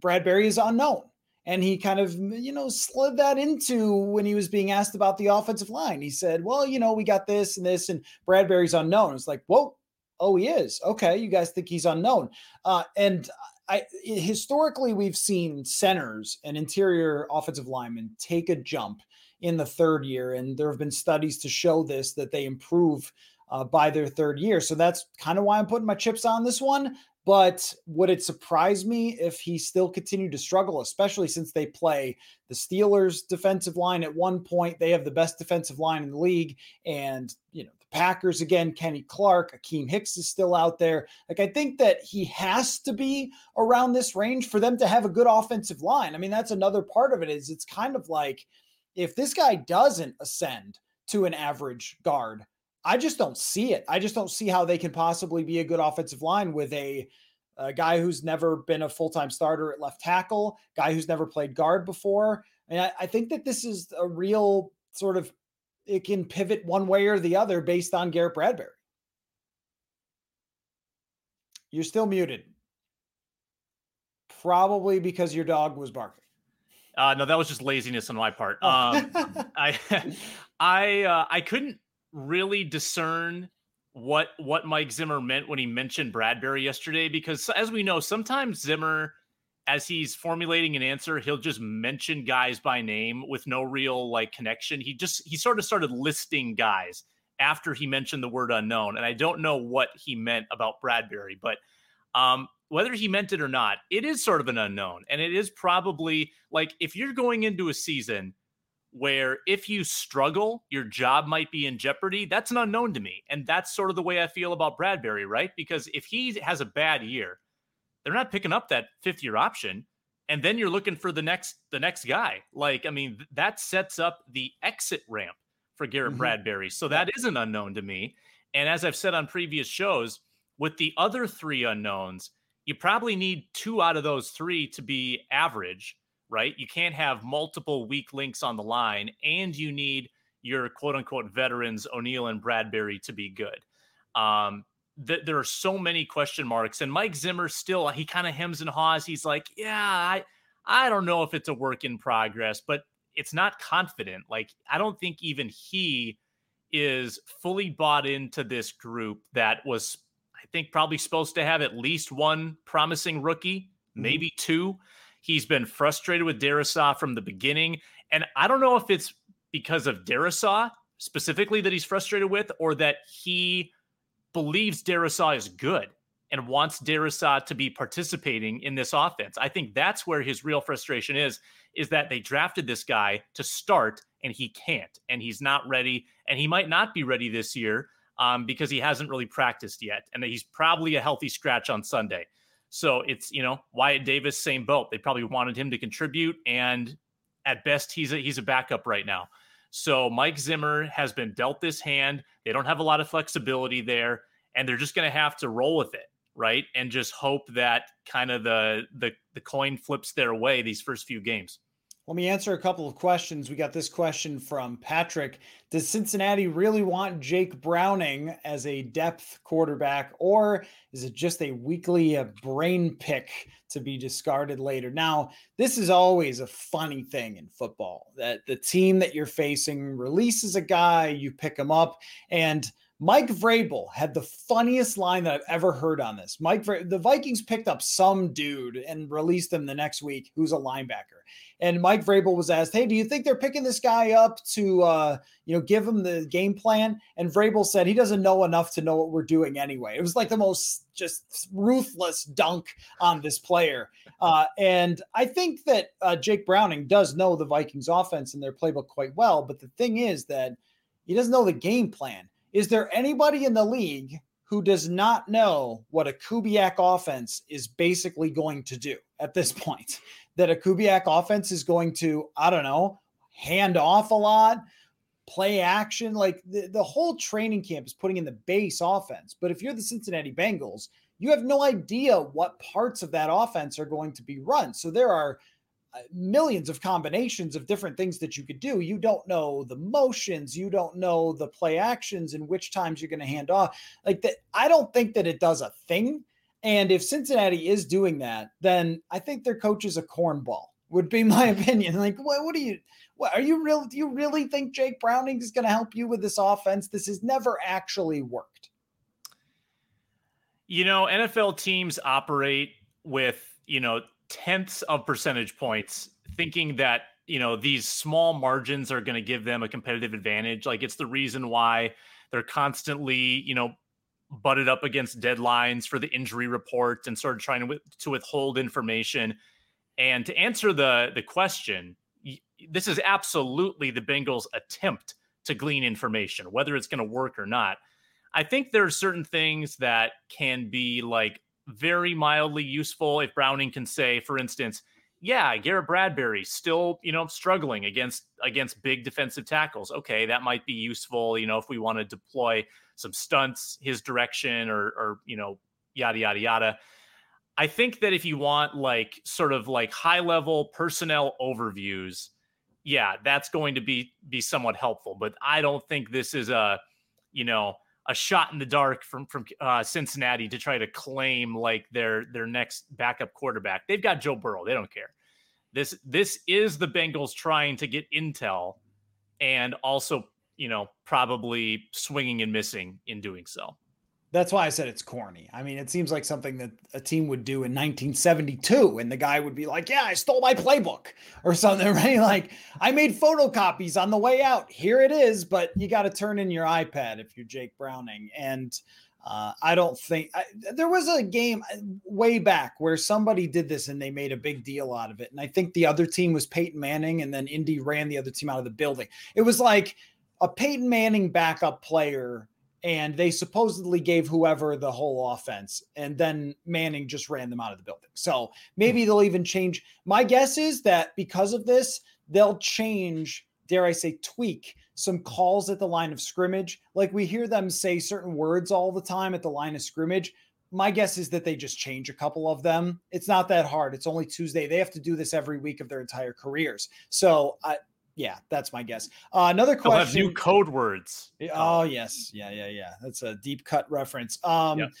Bradbury is unknown and he kind of you know slid that into when he was being asked about the offensive line. He said well you know we got this and this and bradbury's unknown. It's like whoa. Oh he is. Okay. You guys think he's unknown. Uh, and I historically we've seen centers and interior offensive linemen take a jump in the third year, and there have been studies to show this that they improve uh, by their third year. So that's kind of why I'm putting my chips on this one. But would it surprise me if he still continued to struggle, especially since they play the Steelers defensive line at one point? They have the best defensive line in the league. And, you know, the Packers again, Kenny Clark, Akiem Hicks is still out there. Like, I think that he has to be around this range for them to have a good offensive line. I mean, that's another part of it is it's kind of like if this guy doesn't ascend to an average guard, I just don't see it. I just don't see how they can possibly be a good offensive line with a a guy who's never been a full time starter at left tackle, guy who's never played guard before. And I, I think that this is a real sort of it can pivot one way or the other based on Garrett Bradbury. You're still muted. Probably because your dog was barking. Uh, no, that was just laziness on my part. Oh. Um, I, I, uh, I couldn't really discern what what Mike Zimmer meant when he mentioned Bradbury yesterday, because as we know, sometimes Zimmer, as he's formulating an answer, he'll just mention guys by name with no real like connection. He just he sort of started listing guys after he mentioned the word unknown, and I don't know what he meant about Bradbury, but um, whether he meant it or not, it is sort of an unknown. And it is probably like if you're going into a season where if you struggle, your job might be in jeopardy, that's an unknown to me. And that's sort of the way I feel about Bradbury, right? Because if he has a bad year, they're not picking up that fifth year option. And then you're looking for the next the next guy. Like, I mean, that sets up the exit ramp for Garrett mm-hmm. Bradbury. So that is an unknown to me. And as I've said on previous shows, with the other three unknowns, you probably need two out of those three to be average, right? You can't have multiple weak links on the line, and you need your quote unquote veterans, O'Neill and Bradbury, to be good. Um, th- there are so many question marks, and Mike Zimmer still he kind of hems and haws. He's like, yeah, I I don't know if it's a work in progress, but it's not confident. Like I don't think even he is fully bought into this group that was I think probably supposed to have at least one promising rookie, mm-hmm. maybe two. He's been frustrated with Darrisaw from the beginning. And I don't know if it's because of Darrisaw specifically that he's frustrated with, or that he believes Darrisaw is good and wants Darrisaw to be participating in this offense. I think that's where his real frustration is, is that they drafted this guy to start and he can't, and he's not ready, and he might not be ready this year um, because he hasn't really practiced yet, and he's probably a healthy scratch on Sunday. So it's you know Wyatt Davis, same boat. They probably wanted him to contribute, and at best he's a, he's a backup right now. So Mike Zimmer has been dealt this hand. They don't have a lot of flexibility there, and they're just going to have to roll with it, right? And just hope that kind of the the the coin flips their way these first few games. Let me answer a couple of questions. We got this question from Patrick. Does Cincinnati really want Jake Browning as a depth quarterback, or is it just a weekly brain pick to be discarded later? Now, this is always a funny thing in football that the team that you're facing releases a guy, you pick him up, and Mike Vrabel had the funniest line that I've ever heard on this. Mike, the Vikings picked up some dude and released him the next week who's a linebacker. And Mike Vrabel was asked, "Hey, do you think they're picking this guy up to, uh, you know, give him the game plan?" And Vrabel said he doesn't know enough to know what we're doing anyway. It was like the most just ruthless dunk on this player. Uh, and I think that uh, Jake Browning does know the Vikings offense and their playbook quite well. But the thing is that he doesn't know the game plan. Is there anybody in the league who does not know what a Kubiak offense is basically going to do at this point? That a Kubiak offense is going to, I don't know, hand off a lot, play action. Like the, the whole training camp is putting in the base offense. But if you're the Cincinnati Bengals, you have no idea what parts of that offense are going to be run. So there are Uh, millions of combinations of different things that you could do. You don't know the motions, you don't know the play actions and which times you're going to hand off. Like that, I don't think that it does a thing. And if Cincinnati is doing that, then I think their coach is a cornball. Would be my opinion. Like, what, what do you? What are you real? Do you really think Jake Browning is going to help you with this offense? This has never actually worked. You know, NFL teams operate with you know tenths of percentage points, thinking that you know these small margins are going to give them a competitive advantage. Like it's the reason why they're constantly you know butted up against deadlines for the injury report and sort of trying to, to withhold information. And to answer the the question, this is absolutely the Bengals' attempt to glean information, whether it's going to work or not. I think there are certain things that can be like very mildly useful if Browning can say, for instance, yeah, Garrett Bradbury still, you know, struggling against against big defensive tackles. Okay, that might be useful, you know, if we want to deploy some stunts his direction or or you know, yada yada yada. I think that if you want like sort of like high level personnel overviews, yeah, that's going to be be somewhat helpful. But I don't think this is a, you know, a shot in the dark from from uh, Cincinnati to try to claim like their their next backup quarterback. They've got Joe Burrow. They don't care. This this is the Bengals trying to get intel and also, you know, probably swinging and missing in doing so. That's why I said it's corny. I mean, it seems like something that a team would do in 1972, and the guy would be like, "Yeah, I stole my playbook" or something, right? Like, I made photocopies on the way out. Here it is, but you got to turn in your iPad if you're Jake Browning. And uh, I don't think I, there was a game uh, way back where somebody did this and they made a big deal out of it. And I think the other team was Peyton Manning, and then Indy ran the other team out of the building. It was like a Peyton Manning backup player and they supposedly gave whoever the whole offense and then manning just ran them out of the building so maybe they'll even change my guess is that because of this they'll change dare i say tweak some calls at the line of scrimmage like we hear them say certain words all the time at the line of scrimmage my guess is that they just change a couple of them. It's not that hard. It's only Tuesday. They have to do this every week of their entire careers. So I, yeah, that's my guess. Uh, another question. Have new code words. Oh yes, yeah, yeah, yeah. That's a deep cut reference. Um, yep.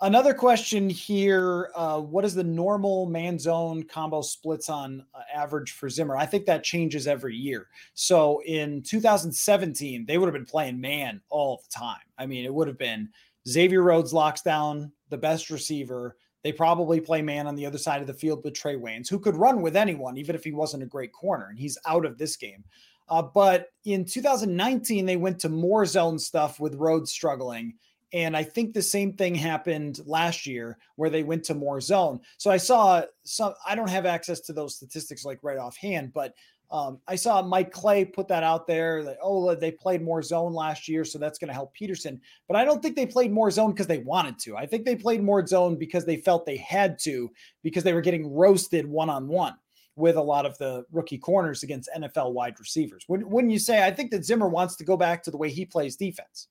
Another question here: uh, What is the normal man zone combo splits on uh, average for Zimmer? I think that changes every year. So in 2017, they would have been playing man all the time. I mean, it would have been Xavier Rhodes locks down the best receiver. They probably play man on the other side of the field with Trae Waynes, who could run with anyone, even if he wasn't a great corner, and he's out of this game. Uh, but in 2019, they went to more zone stuff with Rhodes struggling. And I think the same thing happened last year where they went to more zone. So I saw some, I don't have access to those statistics like right offhand, but um, I saw Mike Clay put that out there that, oh, they played more zone last year, so that's going to help Peterson. But I don't think they played more zone because they wanted to. I think they played more zone because they felt they had to, because they were getting roasted one on one with a lot of the rookie corners against NFL wide receivers. Wouldn't you say? I think that Zimmer wants to go back to the way he plays defense.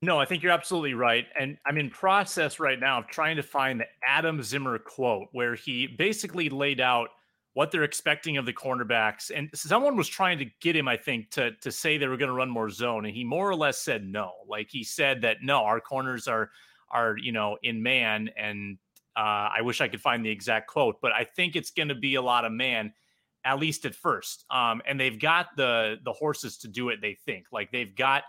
No, I think you're absolutely right. And I'm in process right now of trying to find the Adam Zimmer quote where he basically laid out – what they're expecting of the cornerbacks. And someone was trying to get him, I think, to to say they were going to run more zone, and he more or less said no. Like he said that no, our corners are are you know in man, and uh, I wish I could find the exact quote, but I think it's going to be a lot of man, at least at first. Um, and they've got the the horses to do it. They think like they've got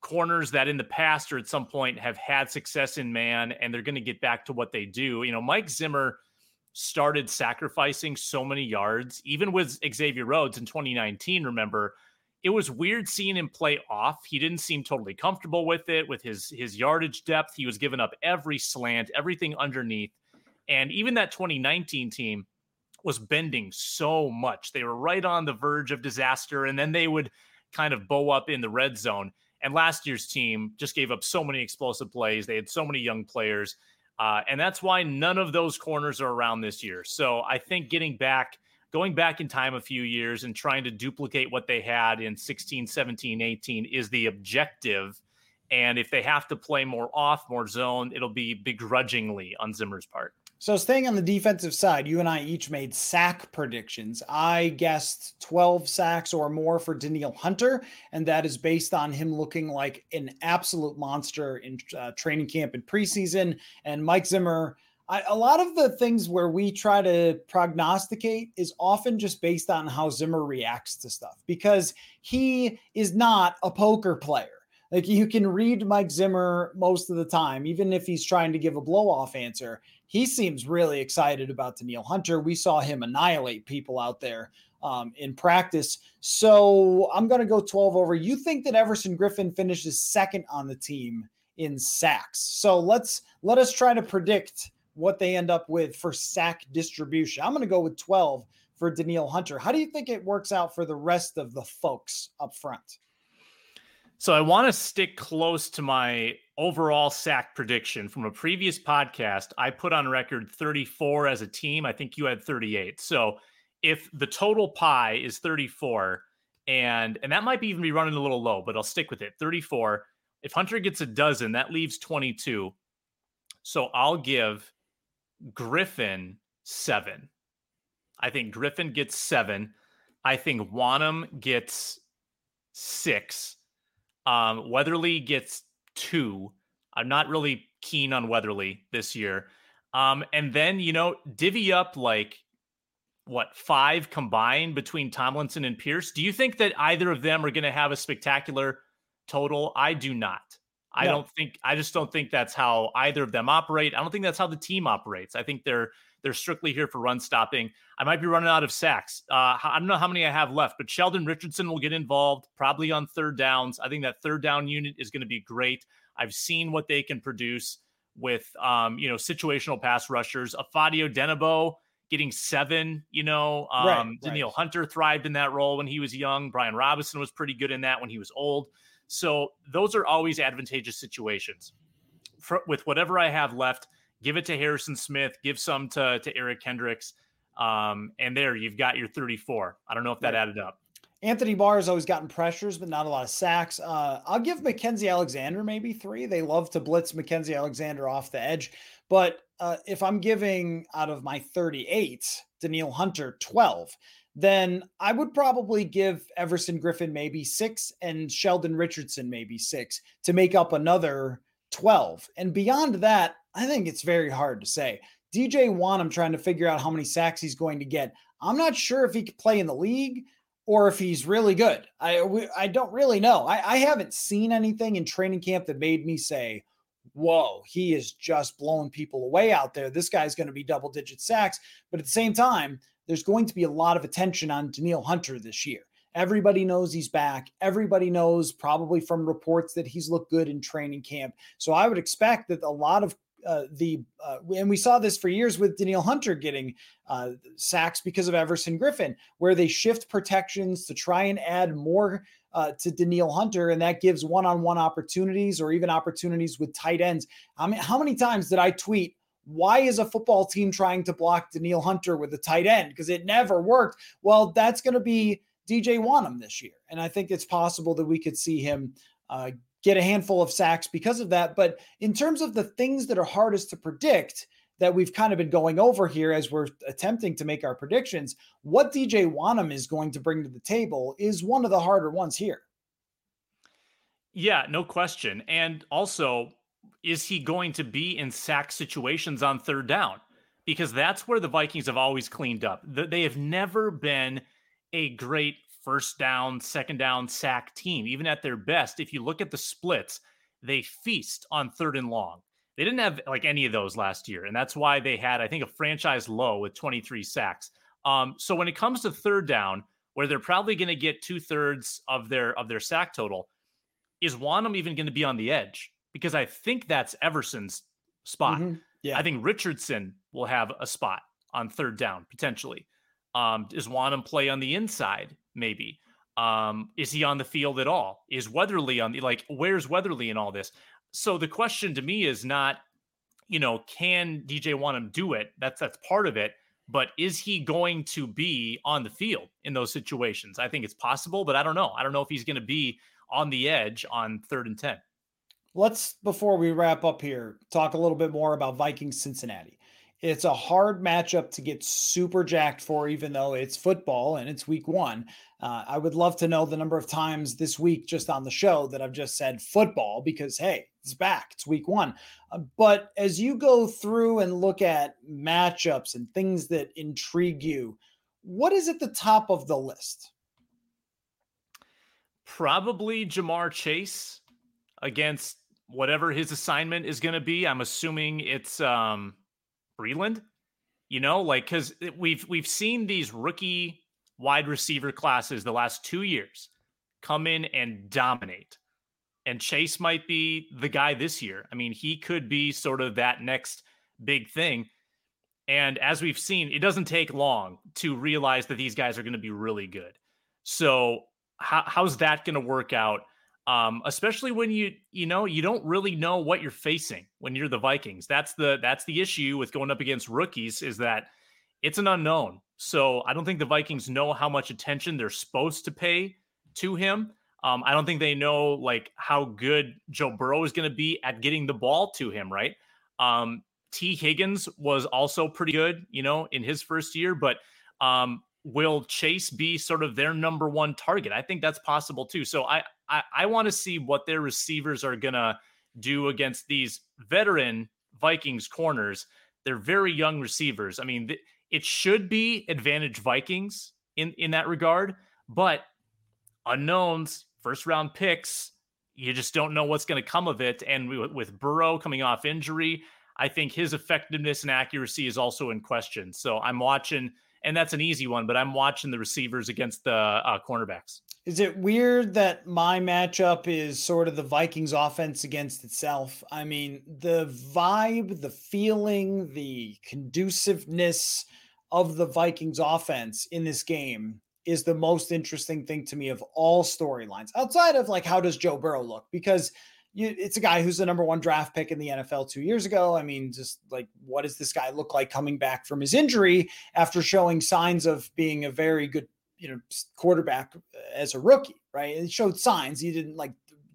corners that in the past or at some point have had success in man, and they're going to get back to what they do. You know, Mike Zimmer started sacrificing so many yards, even with Xavier Rhodes in 2019. Remember, it was weird seeing him play off. He didn't seem totally comfortable with it, with his his yardage depth. He was giving up every slant, everything underneath. And even that 2019 team was bending so much. They were right on the verge of disaster, and then they would kind of bow up in the red zone. And last year's team just gave up so many explosive plays. They had so many young players. Uh, and that's why none of those corners are around this year. So I think getting back, going back in time a few years and trying to duplicate what they had in 16, 17, 18 is the objective. And if they have to play more off, more zone, it'll be begrudgingly on Zimmer's part. So, staying on the defensive side, you and I each made sack predictions. I guessed 12 sacks or more for Danielle Hunter, and that is based on him looking like an absolute monster in uh, training camp and preseason. And Mike Zimmer, I, a lot of the things where we try to prognosticate is often just based on how Zimmer reacts to stuff because he is not a poker player. Like you can read Mike Zimmer most of the time, even if he's trying to give a blow off answer he seems really excited about Danielle Hunter. We saw him annihilate people out there um, in practice. So I'm going to go 12 over. You think that Everson Griffen finishes second on the team in sacks. So let's let us try to predict what they end up with for sack distribution. I'm going to go with 12 for Danielle Hunter. How do you think it works out for the rest of the folks up front? So I want to stick close to my overall sack prediction from a previous podcast. I put on record 34 as a team. I think you had 38. So if the total pie is 34 and and that might even be running a little low, but I'll stick with it. 34. If Hunter gets a dozen, that leaves 22. So I'll give Griffen seven. I think Griffen gets seven. I think Wonnum gets six. Um, Weatherly gets two. I'm not really keen on Weatherly this year. Um, and then, you know, divvy up like what five combined between Tomlinson and Pierce. Do you think that either of them are going to have a spectacular total? I do not. I no. don't think I just don't think that's how either of them operate. I don't think that's how the team operates. I think they're they're strictly here for run stopping. I might be running out of sacks. Uh, I don't know how many I have left, but Sheldon Richardson will get involved probably on third downs. I think that third down unit is going to be great. I've seen what they can produce with um, you know situational pass rushers. Ifeadi Odenigbo getting seven. You know, um, right, right. Hunter thrived in that role when he was young. Brian Robison was pretty good in that when he was old. So those are always advantageous situations. For, with whatever I have left, give it to Harrison Smith, give some to to Eric Kendricks, um, and there you've got your 34. I don't know if that added up. Anthony Barr has always gotten pressures, but not a lot of sacks. Uh, I'll give Mackenzie Alexander maybe three. They love to blitz Mackenzie Alexander off the edge. But uh, if I'm giving out of my 38, Danielle Hunter 12, then I would probably give Everson Griffen maybe six and Sheldon Richardson maybe six to make up another 12. And beyond that, I think it's very hard to say. DJ Wonnum trying to figure out how many sacks he's going to get. I'm not sure if he could play in the league or if he's really good. I we, I don't really know. I, I haven't seen anything in training camp that made me say, "Whoa, he is just blowing people away out there. This guy's going to be double digit sacks." But at the same time, there's going to be a lot of attention on Danielle Hunter this year. Everybody knows he's back. Everybody knows, probably from reports, that he's looked good in training camp. So I would expect that a lot of uh, the uh, and we saw this for years with Danielle Hunter getting uh, sacks because of Everson Griffen, where they shift protections to try and add more uh, to Danielle Hunter, and that gives one-on-one opportunities or even opportunities with tight ends. I mean, how many times did I tweet? Why is a football team trying to block Danielle Hunter with a tight end? Because it never worked. Well, that's going to be DJ Wonnum this year, and I think it's possible that we could see him uh, get a handful of sacks because of that. But in terms of the things that are hardest to predict, that we've kind of been going over here as we're attempting to make our predictions, what DJ Wonnum is going to bring to the table is one of the harder ones here. Yeah, no question. And also, is he going to be in sack situations on third down? Because that's where the Vikings have always cleaned up. They have never been a great first down, second down sack team. Even at their best, if you look at the splits, they feast on third and long. They didn't have like any of those last year, and that's why they had, I think, a franchise low with 23 sacks. Um, so when it comes to third down, where they're probably going to get two thirds of their of their sack total, is Wonnum even going to be on the edge? Because I think that's Everson's spot. Mm-hmm. Yeah, I think Richardson will have a spot on third down potentially. Um, does Wonnum play on the inside? maybe. Um, is he on the field at all? Is Weatherly on the like where's Weatherly in all this? So the question to me is not, you know, can DJ Wonnum do it? That's that's part of it. But is he going to be on the field in those situations? I think it's possible, but I don't know. I don't know if he's going to be on the edge on third and 10. Let's, before we wrap up here, talk a little bit more about Vikings Cincinnati. It's a hard matchup to get super jacked for, even though it's football and it's week one. Uh, I would love to know the number of times this week, just on the show, that I've just said football because, hey, it's back. It's week one. Uh, but as you go through and look at matchups and things that intrigue you, what is at the top of the list? Probably Ja'Marr Chase against whatever his assignment is going to be. I'm assuming it's um, Breeland. You know, like because we've we've seen these rookie wide receiver classes the last two years come in and dominate. And Chase might be the guy this year. I mean, he could be sort of that next big thing. And as we've seen, it doesn't take long to realize that these guys are going to be really good. So, how, how's that going to work out? Um, especially when you you know you don't really know what you're facing when you're the Vikings. That's the that's the issue with going up against rookies is that it's an unknown. So I don't think the Vikings know how much attention they're supposed to pay to him. Um, I don't think they know like how good Joe Burrow is going to be at getting the ball to him. Right. Um, Tee Higgins was also pretty good, you know, in his first year, but um, will Chase be sort of their number one target? I think that's possible too. So I I, I want to see what their receivers are gonna do against these veteran Vikings corners. They're very young receivers. I mean, th- it should be advantage Vikings in in that regard, but unknowns, first round picks, you just don't know what's going to come of it. And with, with Burrow coming off injury, I think his effectiveness and accuracy is also in question. So I'm watching, and that's an easy one, but I'm watching the receivers against the uh, cornerbacks. Is it weird that my matchup is sort of the Vikings offense against itself? I mean, the vibe, the feeling, the conduciveness of the Vikings offense in this game is the most interesting thing to me of all storylines outside of like how does Joe Burrow look because you, it's a guy who's the number one draft pick in the NFL two years ago. I mean, just like what does this guy look like coming back from his injury after showing signs of being a very good, you know, quarterback as a rookie, right? And showed signs. He didn't like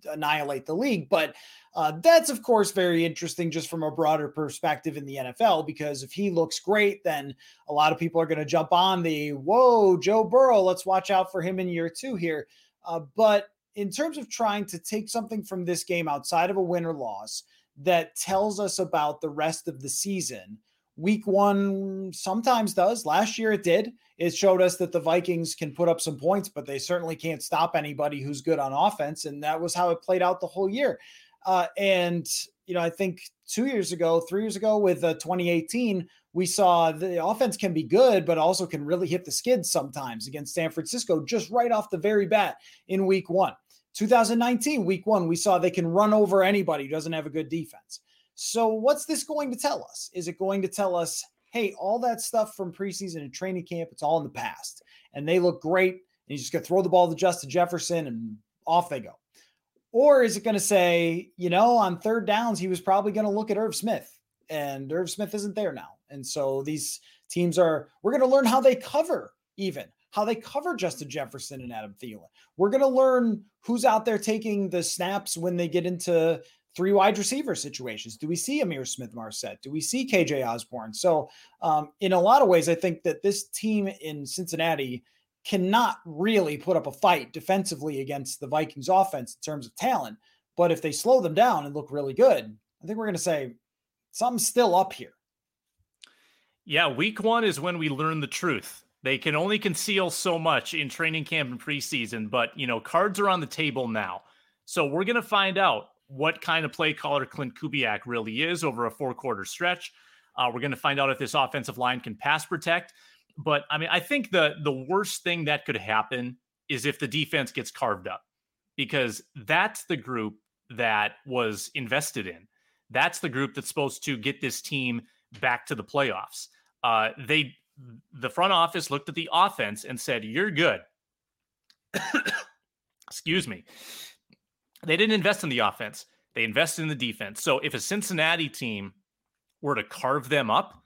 annihilate the league, but uh, that's, of course, very interesting just from a broader perspective in the NFL, because if he looks great, then a lot of people are going to jump on the whoa, Joe Burrow, let's watch out for him in year two here. Uh, but in terms of trying to take something from this game outside of a win or loss that tells us about the rest of the season, week one sometimes does. Last year it did. It showed us that the Vikings can put up some points, but they certainly can't stop anybody who's good on offense. And that was how it played out the whole year. Uh, and you know, I think two years ago, three years ago, with uh, 2018, we saw the offense can be good, but also can really hit the skids sometimes against San Francisco, just right off the very bat in Week One. 2019, Week One, we saw they can run over anybody who doesn't have a good defense. So, what's this going to tell us? Is it going to tell us, hey, all that stuff from preseason and training camp, it's all in the past, and they look great, and you just got to throw the ball to Justin Jefferson, and off they go. Or is it going to say, you know, on third downs, he was probably going to look at Irv Smith and Irv Smith isn't there now. And so these teams are, we're going to learn how they cover even how they cover Justin Jefferson and Adam Thielen. We're going to learn who's out there taking the snaps when they get into three wide receiver situations. Do we see Ihmir Smith-Marsette? Do we see KJ Osborn? So, um, in a lot of ways, I think that this team in Cincinnati cannot really put up a fight defensively against the Vikings offense in terms of talent. But if they slow them down and look really good, I think we're going to say something's still up here. Yeah, week one is when we learn the truth. They can only conceal so much in training camp and preseason, but you know, cards are on the table now. So we're going to find out what kind of play caller Klint Kubiak really is over a four quarter stretch. Uh, we're going to find out if this offensive line can pass protect. But I mean, I think the the worst thing that could happen is if the defense gets carved up, because that's the group that was invested in. That's the group that's supposed to get this team back to the playoffs. Uh, they, the front office looked at the offense and said, "You're good." Excuse me. They didn't invest in the offense. They invested in the defense. So if a Cincinnati team were to carve them up,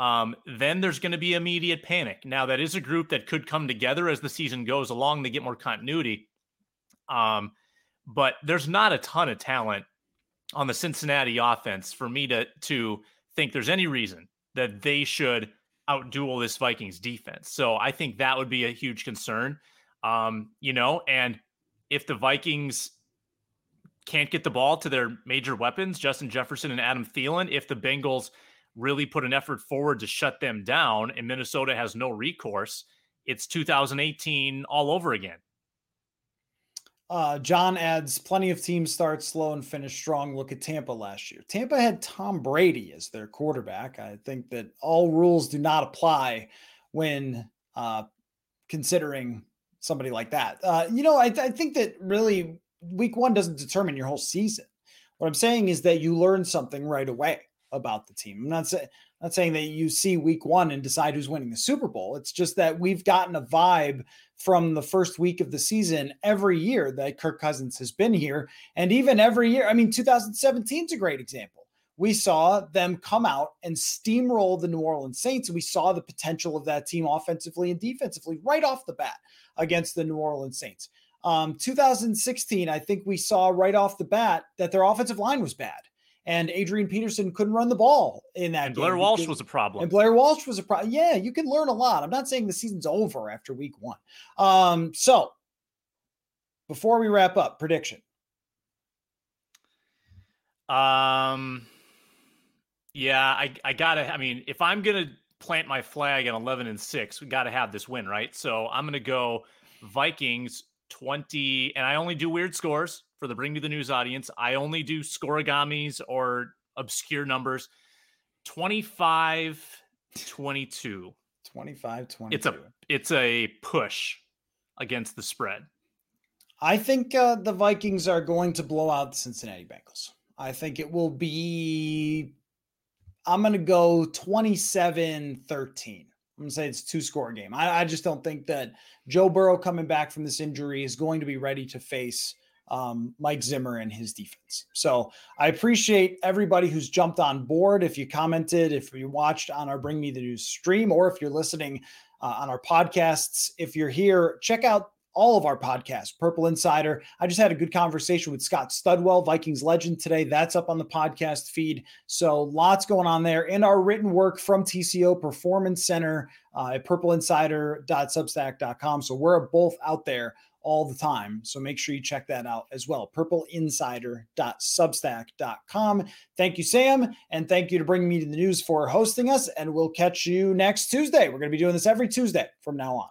um, then there's going to be immediate panic. Now, that is a group that could come together as the season goes along. They get more continuity. Um, but there's not a ton of talent on the Cincinnati offense for me to to think there's any reason that they should outduel this Vikings defense. So I think that would be a huge concern. Um, you know, and if the Vikings can't get the ball to their major weapons, Justin Jefferson and Adam Thielen, if the Bengals really put an effort forward to shut them down, and Minnesota has no recourse. It's 2018 all over again. Uh, John adds plenty of teams start slow and finish strong. Look at Tampa last year. Tampa had Tom Brady as their quarterback. I think that all rules do not apply when uh, considering somebody like that. Uh, you know, I, I think that really week one doesn't determine your whole season. What I'm saying is that you learn something right away about the team. I'm not not saying that you see week one and decide who's winning the Super Bowl. It's just that we've gotten a vibe from the first week of the season every year that Kirk Cousins has been here. And even every year, I mean, 2017 is a great example. We saw them come out and steamroll the New Orleans Saints. And we saw the potential of that team offensively and defensively right off the bat against the New Orleans Saints. Um, 2016, I think we saw right off the bat that their offensive line was bad and Adrian Peterson couldn't run the ball in that and game. Blair Walsh was a problem. And Blair Walsh was a problem. Yeah, you can learn a lot. I'm not saying the season's over after week one. Um, so before we wrap up, prediction. Um, yeah, I I gotta. I mean, if I'm gonna plant my flag at 11 and six, we got to have this win, right? So I'm gonna go Vikings 20, and I only do weird scores for the Bring Me the News audience. I only do scorigamis or obscure numbers. 25 22. 25 22. It's a it's a push against the spread. I think uh, the Vikings are going to blow out the Cincinnati Bengals. I think it will be, I'm going to go 27 13. I'm going to say it's two score game. I, I, just don't think that Joe Burrow coming back from this injury is going to be ready to face um, Mike Zimmer and his defense. So I appreciate everybody who's jumped on board. If you commented, if you watched on our Bring Me the News stream, or if you're listening uh, on our podcasts, if you're here, check out all of our podcasts, Purple Insider. I just had a good conversation with Scott Studwell, Vikings legend today. That's up on the podcast feed. So lots going on there. And our written work from TCO Performance Center uh, at purpleinsider.substack.com. So we're both out there all the time. So make sure you check that out as well. Purpleinsider.substack.com. Thank you, Sam. And thank you to Bring Me to the News for hosting us. And we'll catch you next Tuesday. We're going to be doing this every Tuesday from now on.